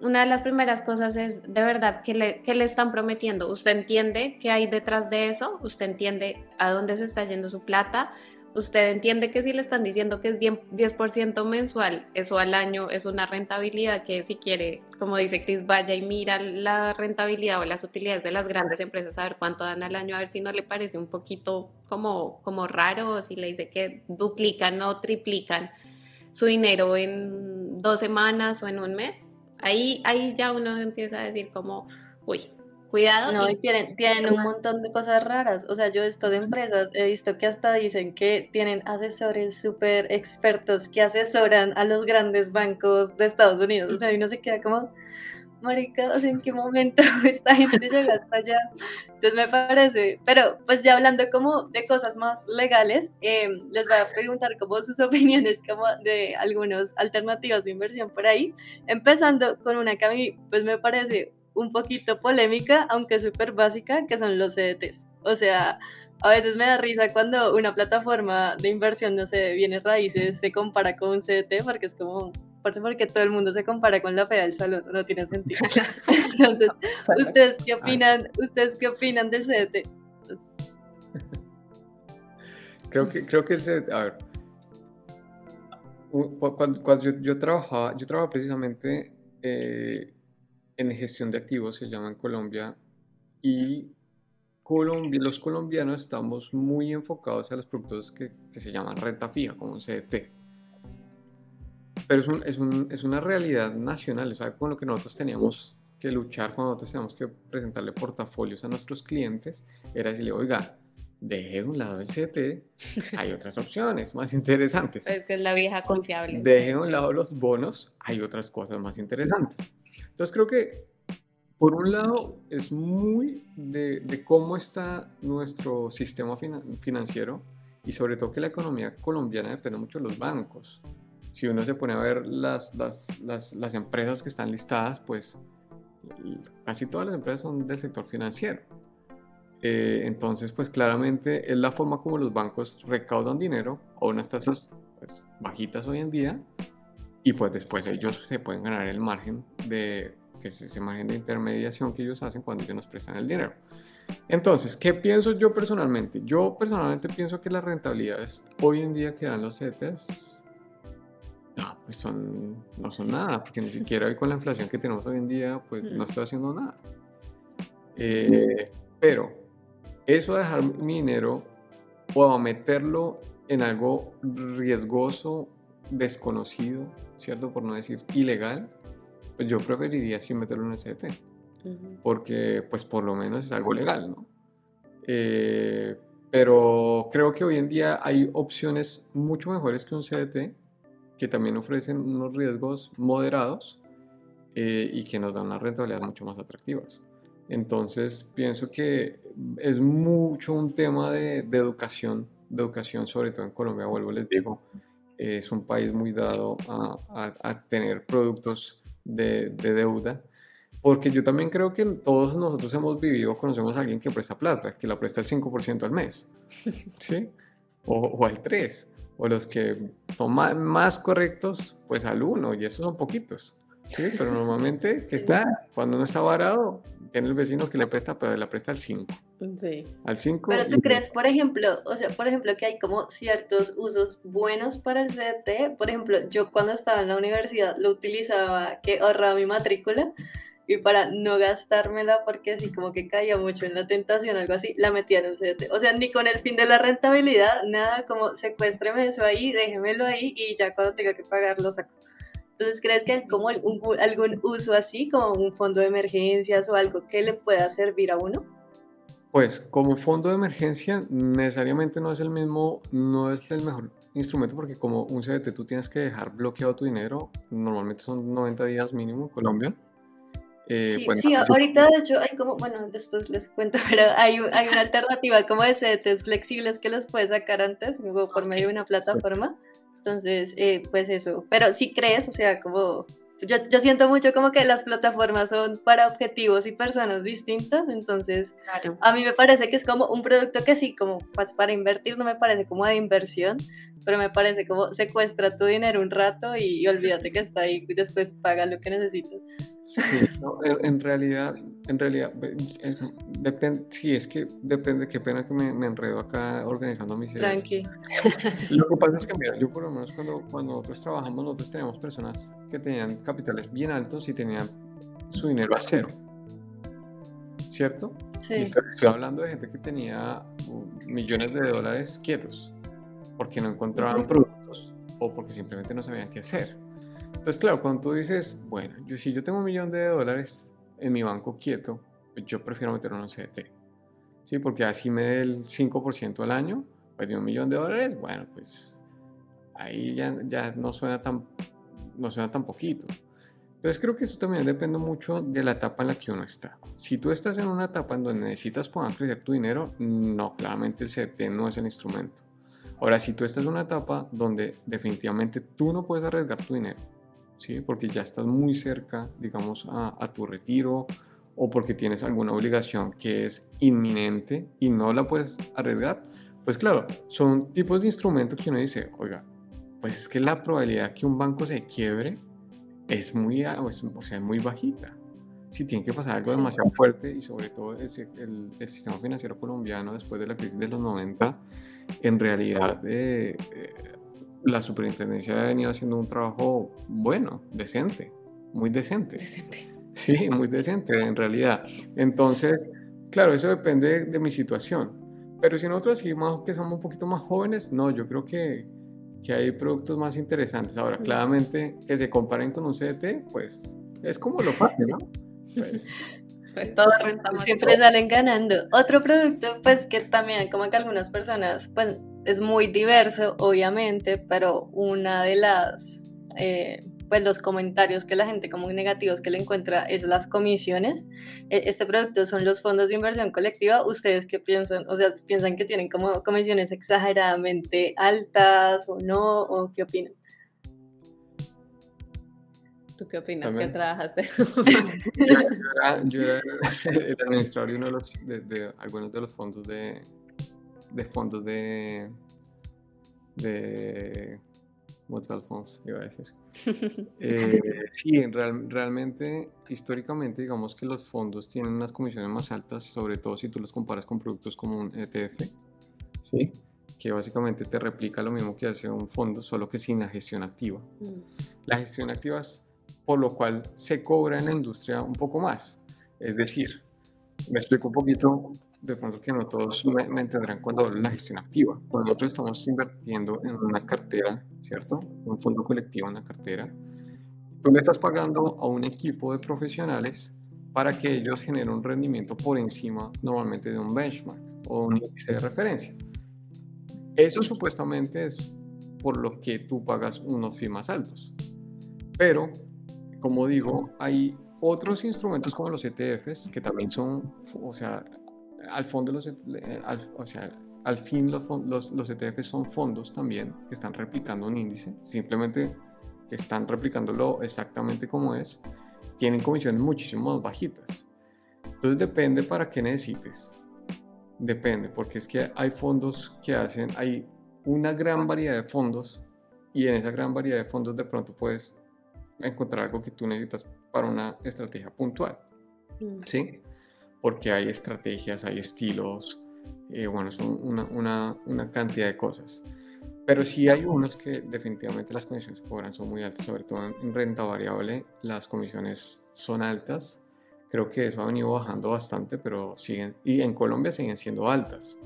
una de las primeras cosas es de verdad que le, que le están prometiendo. Usted entiende qué hay detrás de eso, usted entiende a dónde se está yendo su plata, usted entiende que si le están diciendo que es 10% mensual, eso al año es una rentabilidad que si quiere, como dice Chris, vaya y mira la rentabilidad o las utilidades de las grandes empresas, a ver cuánto dan al año, a ver si no le parece un poquito como, como raro o si le dice que duplican o triplican su dinero en dos semanas o en un mes. Ahí, ahí ya uno empieza a decir como, uy, Cuidado. No, y tienen, tienen un montón de cosas raras. O sea, yo esto de empresas he visto que hasta dicen que tienen asesores súper expertos que asesoran a los grandes bancos de Estados Unidos. O sea, y uno se queda como, marica, o sea, ¿en qué momento esta gente llega hasta allá? Entonces me parece, pero pues ya hablando como de cosas más legales, em, les voy a preguntar como sus opiniones como de algunas alternativas de inversión por ahí, empezando con una que a mí pues me parece un poquito polémica, aunque súper básica, que son los CDTs. O sea, a veces me da risa cuando una plataforma de inversión, no sé, bienes raíces, se compara con un CDT, porque es como, por porque todo el mundo se compara con la fea del salón, no tiene sentido. Entonces, ¿ustedes qué opinan, ¿ustedes qué opinan del CDT? Creo que, creo que el CDT, a ver, cuando, yo, yo, trabajaba, yo trabajaba precisamente eh, en gestión de activos, se llama en Colombia, y Colombia, los colombianos estamos muy enfocados a los productos que, que se llaman renta fija, como un CDT. Pero es, un, es, un, es, una realidad nacional, sea, con lo que nosotros teníamos que luchar, cuando nosotros teníamos que presentarle portafolios a nuestros clientes, era decirle, oiga, deje de un lado el CDT, hay otras opciones más interesantes. Es que es la vieja confiable. Deje de un lado los bonos, hay otras cosas más interesantes. Entonces creo que, por un lado, es muy de, cómo está nuestro sistema financiero y sobre todo que la economía colombiana depende mucho de los bancos. Si uno se pone a ver las, las, las, las empresas que están listadas, pues casi todas las empresas son del sector financiero. Eh, entonces, pues claramente es la forma como los bancos recaudan dinero a unas tasas pues, bajitas hoy en día y pues después ellos se pueden ganar el margen de, que es ese margen de intermediación que ellos hacen cuando ellos nos prestan el dinero. Entonces, ¿qué pienso yo personalmente? Yo personalmente pienso que las rentabilidades hoy en día que dan los CETES, no, pues son, no son nada, porque ni siquiera hoy con la inflación que tenemos hoy en día, pues no estoy haciendo nada. Eh, pero eso de dejar mi dinero o meterlo en algo riesgoso desconocido, ¿cierto? Por no decir ilegal, pues yo preferiría sí meterlo en el CDT, porque pues por lo menos es algo legal, ¿no? Eh, pero creo que hoy en día hay opciones mucho mejores que un CDT, que también ofrecen unos riesgos moderados eh, y que nos dan una rentabilidad mucho más atractivas. Entonces pienso que es mucho un tema de, de educación, de educación sobre todo en Colombia, vuelvo les digo, es un país muy dado a, tener productos de, deuda, porque yo también creo que todos nosotros hemos vivido, conocemos a alguien que presta plata, que la presta el 5% al mes, ¿sí? O, al 3%, o los que son más, correctos, pues al 1%, y esos son poquitos. Sí, pero normalmente que está, cuando uno está varado, tiene el vecino que le presta, pero le presta al 5. Sí. Al 5. Pero tú crees, por ejemplo, o sea, por ejemplo, que hay como ciertos usos buenos para el CDT. Por ejemplo, yo cuando estaba en la universidad lo utilizaba que ahorraba mi matrícula y para no gastármela porque así como que caía mucho en la tentación, algo así, la metía en un CDT. O sea, ni con el fin de la rentabilidad, nada como secuéstreme eso ahí, déjemelo ahí y ya cuando tenga que pagar lo saco. Entonces, ¿crees que hay como algún, algún uso así, como un fondo de emergencias o algo que le pueda servir a uno? Pues como fondo de emergencia necesariamente no es el mismo, no es el mejor instrumento porque como un CDT tú tienes que dejar bloqueado tu dinero, normalmente son 90 días mínimo en Colombia. Eh, sí, sí ahorita de hecho hay como, bueno, después les cuento, pero hay, hay una alternativa como de CDTs flexibles que los puedes sacar antes, por medio de una plataforma. Entonces, eh, pues eso. Pero si crees, o sea, como yo, yo, siento mucho como que las plataformas son para objetivos y personas distintas, entonces a mí me parece que es como un producto que sí, como pues para invertir no me parece como de inversión, pero me parece como secuestra tu dinero un rato y, olvídate que está ahí y después paga lo que necesitas. Sí, en, realidad, en realidad, depende, sí, es que depende, qué pena que me, me enredo acá organizando mis ideas. Tranqui. Lo que pasa es que, mira, yo por lo menos cuando, cuando nosotros trabajamos, nosotros teníamos personas que tenían capitales bien altos y tenían su dinero a cero. ¿Cierto? Sí. estoy, hablando de gente que tenía uh, millones de dólares quietos porque no encontraban productos o porque simplemente no sabían qué hacer. Entonces, claro, cuando tú dices, bueno, yo, si yo tengo un millón de dólares en mi banco quieto, pues yo prefiero meterlo en un CDT. ¿Sí? Porque así me dé el 5% al año, pues de un millón de dólares, bueno, pues ahí ya, ya no, suena tan, no suena tan poquito. Entonces creo que eso también depende mucho de la etapa en la que uno está. Si tú estás en una etapa en donde necesitas poder crecer tu dinero, no, claramente el CDT no es el instrumento. Ahora, si tú estás en una etapa donde definitivamente tú no puedes arriesgar tu dinero, ¿sí? porque ya estás muy cerca, digamos, a, tu retiro o porque tienes alguna obligación que es inminente y no la puedes arriesgar, pues claro, son tipos de instrumentos que uno dice, oiga, pues es que la probabilidad que un banco se quiebre es muy, o sea, muy bajita. Si tiene que pasar algo demasiado fuerte y sobre todo el, el, sistema financiero colombiano después de la crisis de los 90, en realidad eh, eh, la superintendencia ha venido haciendo un trabajo bueno, decente, muy decente. Decente. Sí, muy decente en realidad. Entonces, claro, eso depende de mi situación. Pero si nosotros así que somos un poquito más jóvenes, no, yo creo que, que hay productos más interesantes. Ahora, claramente, que se comparen con un CDT, pues es como lo fácil, ¿no? Pues, pues todo Siempre salen ganando. Otro producto, pues que también como que algunas personas, pues es muy diverso, obviamente, pero una de las, eh, pues los comentarios que la gente como negativos que le encuentra es las comisiones. E, este producto son los fondos de inversión colectiva. ¿Ustedes qué piensan? O sea, ¿piensan que tienen como comisiones exageradamente altas o no? ¿O qué opinan? ¿Tú qué opinas? ¿Qué trabajaste? yo, era, el administrador de, uno de, los, de algunos de los fondos de, de fondos de, de mutual funds, iba a decir. Eh, sí, realmente, históricamente, digamos que los fondos tienen unas comisiones más altas, sobre todo si tú los comparas con productos como un ETF, ¿sí? que básicamente te replica lo mismo que hace un fondo, solo que sin la gestión activa. Mm. La gestión activa es por lo cual se cobra en la industria un poco más. Es decir, me explico un poquito de pronto que no todos me, entenderán cuando la gestión activa. Cuando nosotros estamos invirtiendo en una cartera, ¿cierto? Un fondo colectivo, una cartera, tú le estás pagando a un equipo de profesionales para que ellos generen un rendimiento por encima normalmente de un benchmark o un índice de referencia. Eso supuestamente es por lo que tú pagas unos fees más altos. Pero, como digo, hay otros instrumentos como los ETFs que también son, o sea, al fondo los, eh, al, o sea, al fin los, los, los ETFs son fondos también que están replicando un índice, simplemente que están replicándolo exactamente como es, tienen comisiones muchísimo más bajitas. Entonces depende para qué necesites. Depende, porque es que hay fondos que hacen, hay una gran variedad de fondos y en esa gran variedad de fondos de pronto puedes encontrar algo que tú necesitas para una estrategia puntual. Mm. ¿Sí? Porque hay estrategias, hay estilos, eh, bueno, son una, una, una, cantidad de cosas. Pero sí hay unos que definitivamente las comisiones que cobran son muy altas, sobre todo en renta variable las comisiones son altas. Creo que eso ha venido bajando bastante, pero siguen, y en Colombia siguen siendo altas.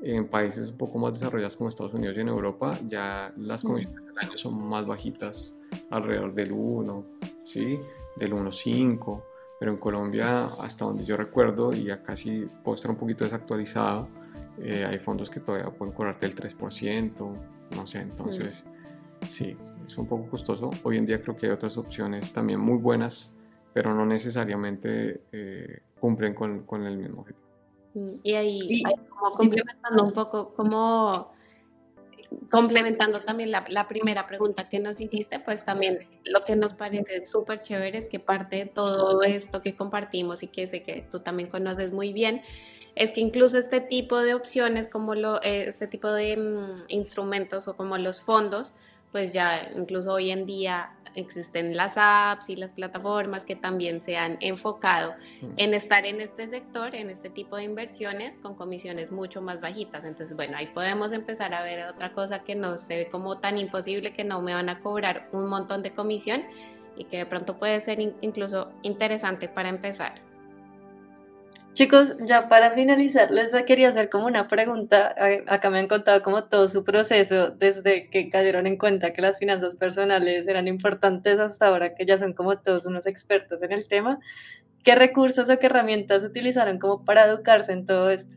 En países un poco más desarrollados como Estados Unidos y en Europa, ya las comisiones del año son más bajitas, alrededor del 1, ¿sí? del 1,5 pero en Colombia, hasta donde yo recuerdo, y ya casi puedo estar un poquito desactualizado, eh, hay fondos que todavía pueden cobrarte el 3%, no sé, entonces sí, es un poco costoso. Hoy en día creo que hay otras opciones también muy buenas, pero no necesariamente eh, cumplen con, con, el mismo objetivo. Mm, y ahí, como complementando un poco, ¿cómo complementando también la, primera pregunta que nos hiciste, pues también lo que nos parece súper chévere es que parte de todo esto que compartimos y que sé que tú también conoces muy bien, es que incluso este tipo de opciones, como lo, este tipo de mm, instrumentos o como los fondos, pues ya incluso hoy en día existen las apps y las plataformas que también se han enfocado mm. en estar en este sector, en este tipo de inversiones con comisiones mucho más bajitas. Entonces, bueno, ahí podemos empezar a ver otra cosa que no se ve como tan imposible que no me van a cobrar un montón de comisión y que de pronto puede ser incluso interesante para empezar. Chicos, ya para finalizar, les quería hacer como una pregunta. Acá me han contado como todo su proceso desde que cayeron en cuenta que las finanzas personales eran importantes hasta ahora que ya son como todos unos expertos en el tema. ¿Qué recursos o qué herramientas utilizaron como para educarse en todo esto?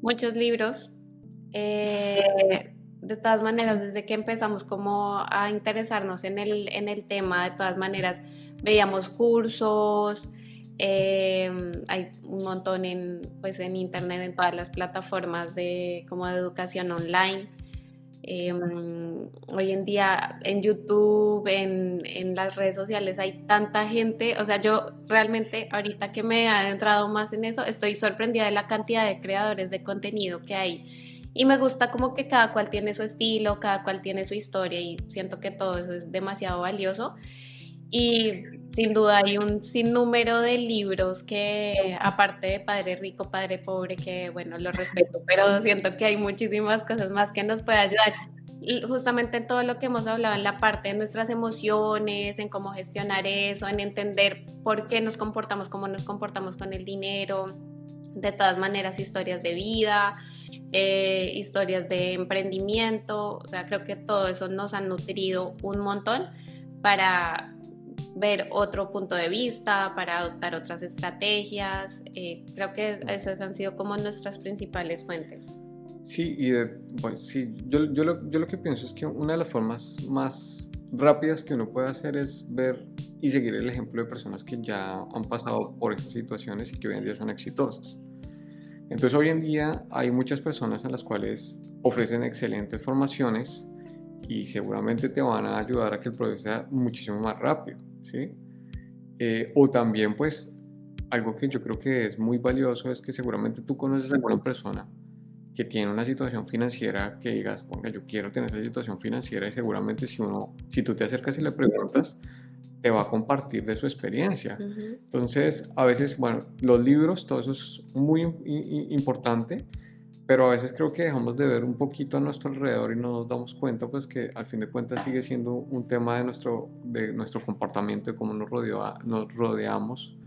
Muchos libros. Eh, de todas maneras, desde que empezamos como a interesarnos en el, en el tema, de todas maneras, veíamos cursos, em, hay un montón en, pues, en internet, en todas las plataformas de, como de educación online. Em, hoy en día en YouTube, en, en, las redes sociales hay tanta gente, o sea, yo realmente ahorita que me he adentrado más en eso, estoy sorprendida de la cantidad de creadores de contenido que hay y me gusta como que cada cual tiene su estilo, cada cual tiene su historia y siento que todo eso es demasiado valioso. Y sin duda hay un sinnúmero de libros que, aparte de Padre Rico, Padre Pobre, que bueno, lo respeto, pero siento que hay muchísimas cosas más que nos puede ayudar. Justamente en todo lo que hemos hablado, en la parte de nuestras emociones, en cómo gestionar eso, en entender por qué nos comportamos como nos comportamos con el dinero, de todas maneras, historias de vida, eh, historias de emprendimiento, o sea, creo que todo eso nos ha nutrido un montón para ver otro punto de vista, para adoptar otras estrategias. Eh, creo que esas han sido como nuestras principales fuentes. Sí, y sí, yo, yo, lo, yo lo que pienso es que una de las formas más rápidas que uno puede hacer es ver y seguir el ejemplo de personas que ya han pasado por estas situaciones y que hoy en día son exitosas. Entonces hoy en día hay muchas personas en las cuales ofrecen excelentes formaciones y seguramente te van a ayudar a que el proceso sea muchísimo más rápido, ¿sí? Eh, o también pues algo que yo creo que es muy valioso es que seguramente tú conoces a alguna persona que tiene una situación financiera que digas, ponga, yo quiero tener esa situación financiera y seguramente si uno, si tú te acercas y le preguntas, te va a compartir de su experiencia. Entonces, a veces, bueno, los libros, todo eso es muy importante, pero a veces creo que dejamos de ver un poquito a nuestro alrededor y no nos damos cuenta, pues que al fin de cuentas sigue siendo un tema de nuestro, de nuestro comportamiento, de cómo nos, rodea, nos rodeamos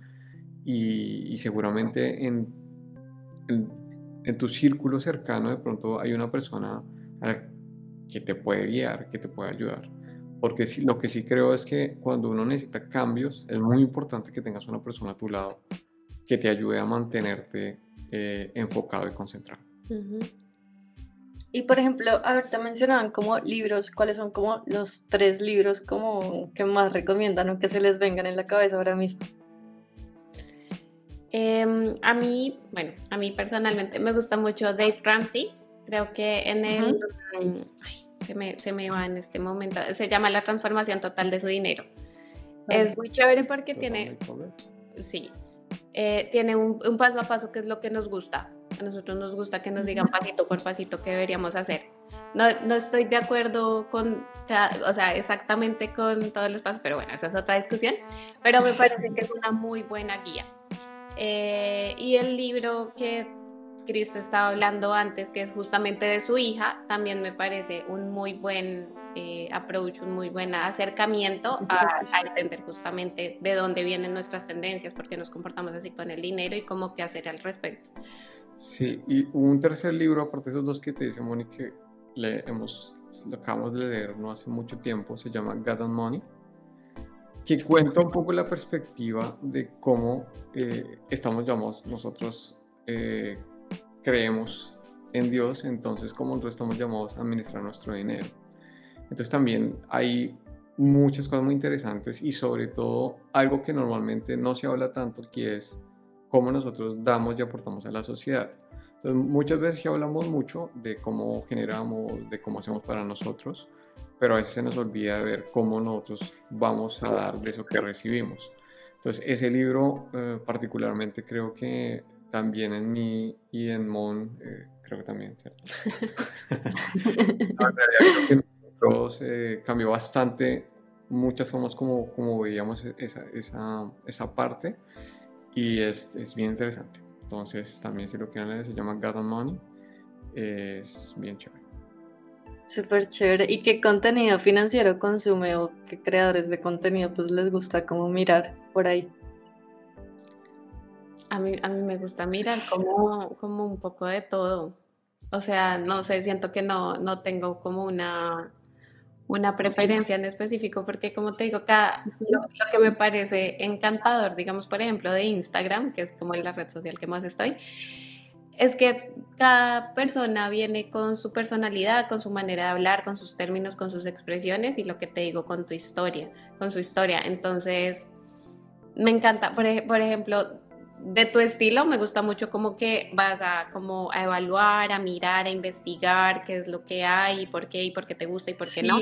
y, seguramente en, en, en, tu círculo cercano de pronto hay una persona que te puede guiar, que te puede ayudar. Porque lo que sí creo es que cuando uno necesita cambios, es muy importante que tengas una persona a tu lado que te ayude a mantenerte eh, enfocado y concentrado. Y por ejemplo, ahorita mencionaban como libros, ¿cuáles son como los tres libros como que más recomiendan o que se les vengan en la cabeza ahora mismo? Em, a mí, bueno, a mí personalmente me gusta mucho Dave Ramsey. Creo que en el se me, se me va en este momento, se llama La transformación total de su dinero. Es muy chévere porque tiene, sí, eh, tiene un, un, paso a paso que es lo que nos gusta. A nosotros nos gusta que nos digan pasito por pasito qué deberíamos hacer. No, no estoy de acuerdo con, o sea, exactamente con todos los pasos, pero bueno, esa es otra discusión. Pero me parece que es una muy buena guía. Eh, y el libro que Chris estaba hablando antes, que es justamente de su hija, también me parece un muy buen eh, approach, un muy buen acercamiento a, entender justamente de dónde vienen nuestras tendencias, por qué nos comportamos así con el dinero y cómo qué hacer al respecto. Sí, y un tercer libro, aparte de esos dos que te dice Moni, que le hemos, lo acabamos de leer no hace mucho tiempo, se llama God and Money, que cuenta un poco la perspectiva de cómo eh, estamos, llamamos nosotros, eh, creemos en Dios, entonces como nosotros estamos llamados a administrar nuestro dinero. Entonces también hay muchas cosas muy interesantes y sobre todo algo que normalmente no se habla tanto, que es cómo nosotros damos y aportamos a la sociedad. Entonces muchas veces ya hablamos mucho de cómo generamos, de cómo hacemos para nosotros, pero a veces se nos olvida de ver cómo nosotros vamos a dar de eso que recibimos. Entonces ese libro eh, particularmente creo que también en mí y en Mon, eh, creo que también, ¿cierto? nosotros eh, cambió bastante muchas formas como, como veíamos esa, esa, esa parte y es, es, bien interesante. Entonces también si lo quieren leer se llama God and Money, es bien chévere. Súper chévere. ¿Y qué contenido financiero consume o qué creadores de contenido pues les gusta como mirar por ahí? A mí, a mí me gusta mirar como, como un poco de todo. O sea, no sé, siento que no, no tengo como una, una preferencia en específico, porque como te digo, cada, lo, que me parece encantador, digamos, por ejemplo, de Instagram, que es como la red social que más estoy, es que cada persona viene con su personalidad, con su manera de hablar, con sus términos, con sus expresiones y lo que te digo, con tu historia, con su historia. Entonces, me encanta, por, por ejemplo, de tu estilo me gusta mucho como que vas a como a evaluar, a mirar, a investigar qué es lo que hay, y por qué y por qué te gusta y por qué no.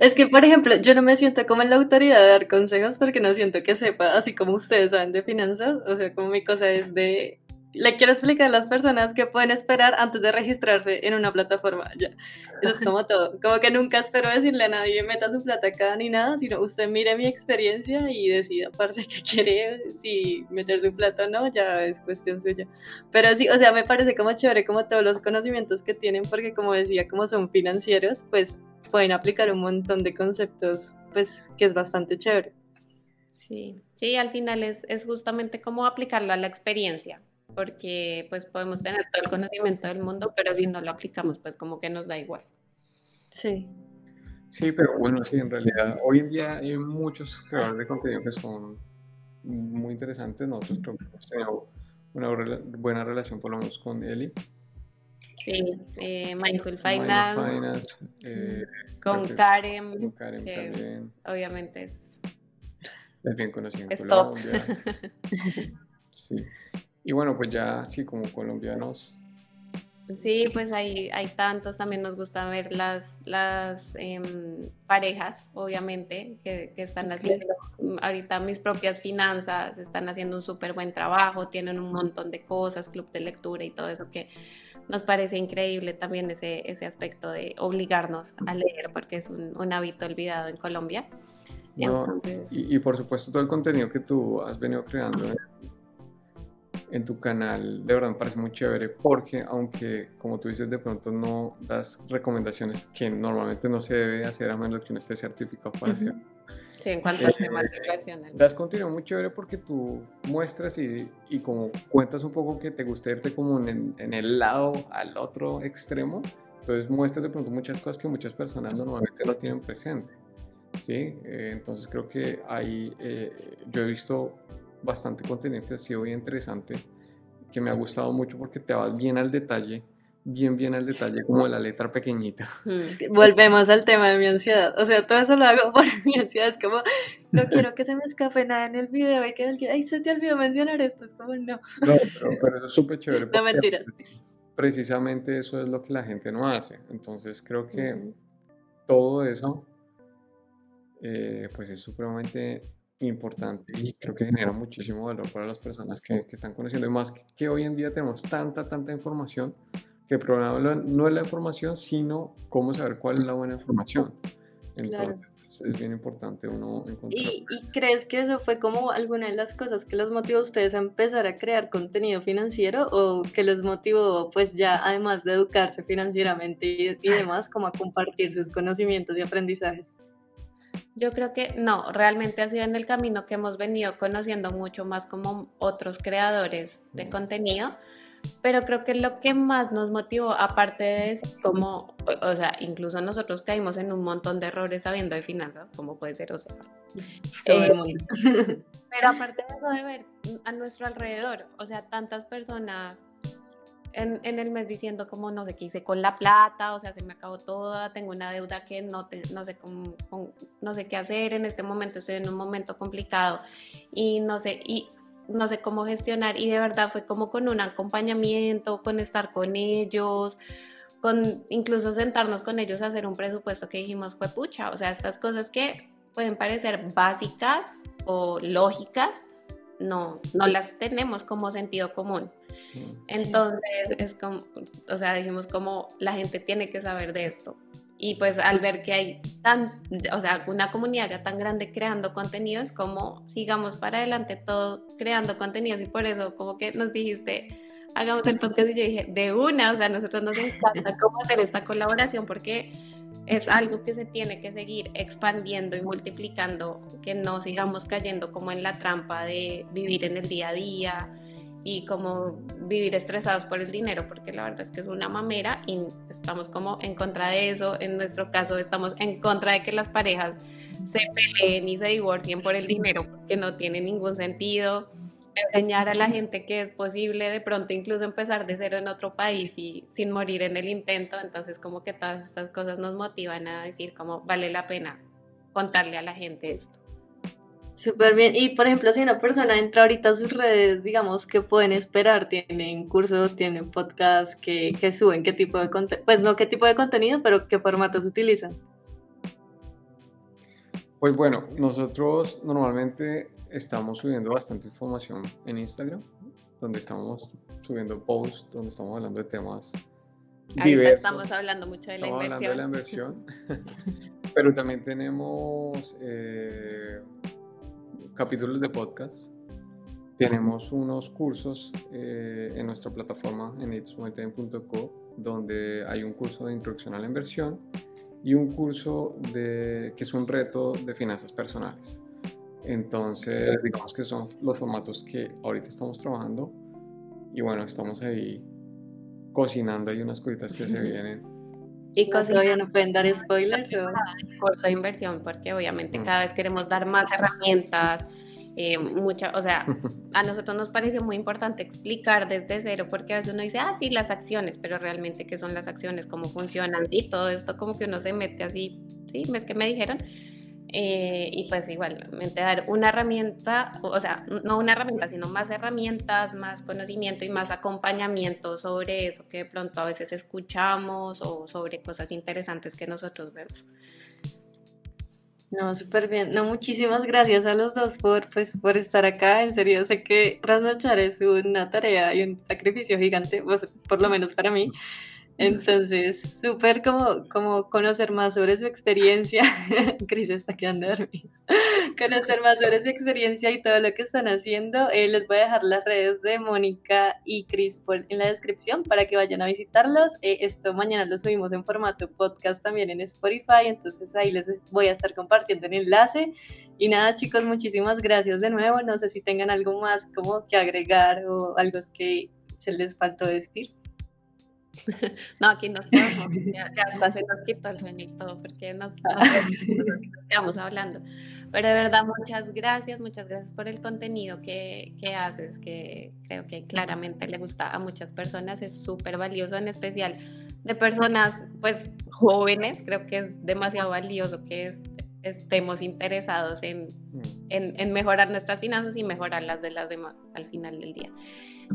es que por ejemplo, yo no me siento como en la autoridad de dar consejos porque no siento que sepa, así como ustedes saben de finanzas, o sea, como mi cosa es de le quiero explicar a las personas que pueden esperar antes de registrarse en una plataforma. Ya. Eso es como todo. Como que nunca espero decirle a nadie meta su plata acá ni nada, sino usted mire mi experiencia y decida, parce, que quiere, si meter su plata o no, ya es cuestión suya. Pero sí, o sea, me parece como chévere como todos los conocimientos que tienen, porque como decía, como son financieros, pues pueden aplicar un montón de conceptos, pues que es bastante chévere. Sí, sí, al final es, es justamente como aplicarlo a la experiencia porque pues podemos tener todo el conocimiento del mundo, pero si no lo aplicamos, pues como que nos da igual. Sí. Sí, pero bueno, sí, en realidad hoy en día hay muchos creadores de contenido que son muy interesantes. Nosotros creo que hemos tenido una buena relación por lo menos con Eli. Sí, eh, Mindful Finance. Eh, con Karen. Con Karen también. Obviamente es. Es bien conocido en Colombia. sí. Y bueno, pues ya sí, como colombianos. Sí, pues hay, hay tantos, también nos gusta ver las, las em, parejas, obviamente, que, están haciendo ahorita mis propias finanzas, están haciendo un súper buen trabajo, tienen un montón de cosas, club de lectura y todo eso que nos parece increíble también ese, ese aspecto de obligarnos a leer, porque es un, hábito olvidado en Colombia. y, y, por supuesto todo el contenido que tú has venido creando en tu canal, de verdad me parece muy chévere porque aunque como tú dices de pronto no das recomendaciones que normalmente no se debe hacer a menos que uno esté certificado para hacer. Sí, en cuanto a temas de Das contenido muy chévere porque tú muestras y, y, como cuentas un poco que te gusta irte como en, en, el lado al otro extremo, entonces muestras de pronto muchas cosas que muchas personas normalmente no tienen presente. ¿sí? Eh, entonces creo que ahí eh, yo he visto bastante contenido que ha sido bien interesante, que me ha gustado mucho porque te vas bien al detalle, bien, bien al detalle, como la letra pequeñita. Mm. volvemos al tema de mi ansiedad. O sea, todo eso lo hago por mi ansiedad. Es como, no quiero que se me escape nada en el video y que alguien, ay, se te olvidó mencionar esto. Es como, no. No, pero, eso es súper chévere. No mentiras. Precisamente eso es lo que la gente no hace. Entonces creo que todo eso, eh, pues es supremamente importante y creo que genera muchísimo valor para las personas que, que están conociendo. Y más que, hoy en día tenemos tanta, tanta información que el problema no es la información, sino cómo saber cuál es la buena información. Entonces es, bien importante uno encontrar. ¿Y, ¿Y, crees que eso fue como alguna de las cosas que los motivó a ustedes a empezar a crear contenido financiero o que los motivó pues ya además de educarse financieramente y, y demás como a compartir sus conocimientos y aprendizajes? Yo creo que no, realmente ha sido en el camino que hemos venido conociendo mucho más como otros creadores de contenido, pero creo que lo que más nos motivó, aparte de eso, como, o, sea, incluso nosotros caímos en un montón de errores sabiendo de finanzas, como puede ser, o sea, eh, pero aparte de eso de ver a nuestro alrededor, o sea, tantas personas en, en, el mes diciendo como no sé qué hice con la plata, o sea, se me acabó toda, tengo una deuda que no, no, sé cómo, no sé qué hacer, en este momento estoy en un momento complicado y no sé, y no sé cómo gestionar y de verdad fue como con un acompañamiento, con estar con ellos, con incluso sentarnos con ellos a hacer un presupuesto que dijimos fue pucha, o sea, estas cosas que pueden parecer básicas o lógicas, no, no las tenemos como sentido común. Mm, Entonces, es como, o sea, dijimos como la gente tiene que saber de esto. Y pues al ver que hay tan, o sea, una comunidad ya tan grande creando contenidos, como sigamos para adelante todo creando contenidos. Y por eso como que nos dijiste, hagamos el podcast. Y yo dije, de una, o sea, a nosotros nos encanta cómo hacer esta colaboración porque es algo que se tiene que seguir expandiendo y multiplicando, que no sigamos cayendo como en la trampa de vivir en el día a día y como vivir estresados por el dinero, porque la verdad es que es una mamera y estamos como en contra de eso. En nuestro caso estamos en contra de que las parejas se peleen y se divorcien por el dinero, porque no tiene ningún sentido enseñar a la gente que es posible de pronto incluso empezar de cero en otro país y sin morir en el intento. Entonces como que todas estas cosas nos motivan a decir como vale la pena contarle a la gente esto. Súper bien. Y por ejemplo, si una persona entra ahorita a sus redes, digamos, ¿qué pueden esperar? ¿Tienen cursos, tienen podcasts que, que suben? ¿Qué tipo de contenido? Pues no qué tipo de contenido, pero qué formatos utilizan. Pues bueno, nosotros normalmente estamos subiendo bastante información en Instagram, donde estamos subiendo posts, donde estamos hablando de temas Ahí diversos. Estamos hablando mucho de la estamos Hablando de la inversión. Pero también tenemos eh, capítulos de podcast. Tenemos unos cursos eh, en nuestra plataforma en itsmonetime.co donde hay un curso de introducción a la inversión y un curso de, que es un reto de finanzas personales. Entonces, digamos que son los formatos que ahorita estamos trabajando y bueno, estamos ahí cocinando, hay unas cositas que se vienen. ¿Y todavía no pueden dar spoilers? O... Curso de inversión, porque obviamente mm. cada vez queremos dar más herramientas, eh, mucha, o sea, a nosotros nos parece muy importante explicar desde cero, porque a veces uno dice, ah, sí, las acciones, pero realmente qué son las acciones, cómo funcionan, sí, todo esto como que uno se mete así, sí, es que me dijeron, eh, y pues igualmente dar una herramienta, o sea, no una herramienta, sino más herramientas, más conocimiento y más acompañamiento sobre eso que de pronto a veces escuchamos o sobre cosas interesantes que nosotros vemos. No, súper bien. No, muchísimas gracias a los dos por, pues, por estar acá. En serio, sé que trasnochar es una tarea y un sacrificio gigante, pues, por lo menos para mí. Entonces, súper como, como conocer más sobre su experiencia. Cris está quedando dormida. conocer más sobre su experiencia y todo lo que están haciendo. Eh, les voy a dejar las redes de Mónica y Cris en la descripción para que vayan a visitarlos. Eh, esto mañana lo subimos en formato podcast también en Spotify. Entonces ahí les voy a estar compartiendo el enlace. Y nada, chicos, muchísimas gracias de nuevo. No sé si tengan algo más como que agregar o algo que se les faltó decir. No, aquí nos podemos, ya, hasta se nos quitó el sueño y todo, porque nos, nos, quedamos hablando. Pero de verdad, muchas gracias, muchas gracias por el contenido que, que haces, que creo que claramente le gusta a muchas personas, es súper valioso, en especial de personas pues jóvenes, creo que es demasiado valioso que estemos interesados en, mm. en, en mejorar nuestras finanzas y mejorar las de las demás al final del día.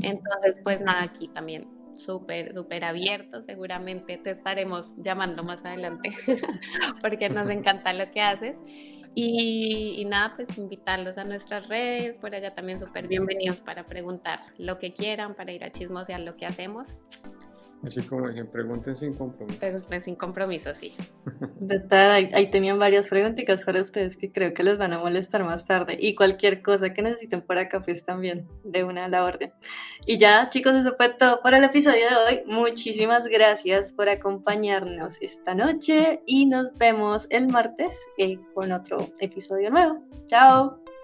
Entonces, pues nada, aquí también súper, súper abierto. Seguramente te estaremos llamando más adelante porque nos encanta lo que haces. Y, y, nada, pues invitarlos a nuestras redes, por allá también súper bienvenidos para preguntar lo que quieran, para ir a chismosear lo que hacemos. Así como que pregunten sin compromiso. Pregunten sin compromiso, sí. ahí, ahí, tenían varias preguntitas para ustedes que creo que les van a molestar más tarde. Y cualquier cosa que necesiten por acá, pues también de una a la orden. Y ya, chicos, eso fue todo por el episodio de hoy. Muchísimas gracias por acompañarnos esta noche y nos vemos el martes eh, con otro episodio nuevo. Chao.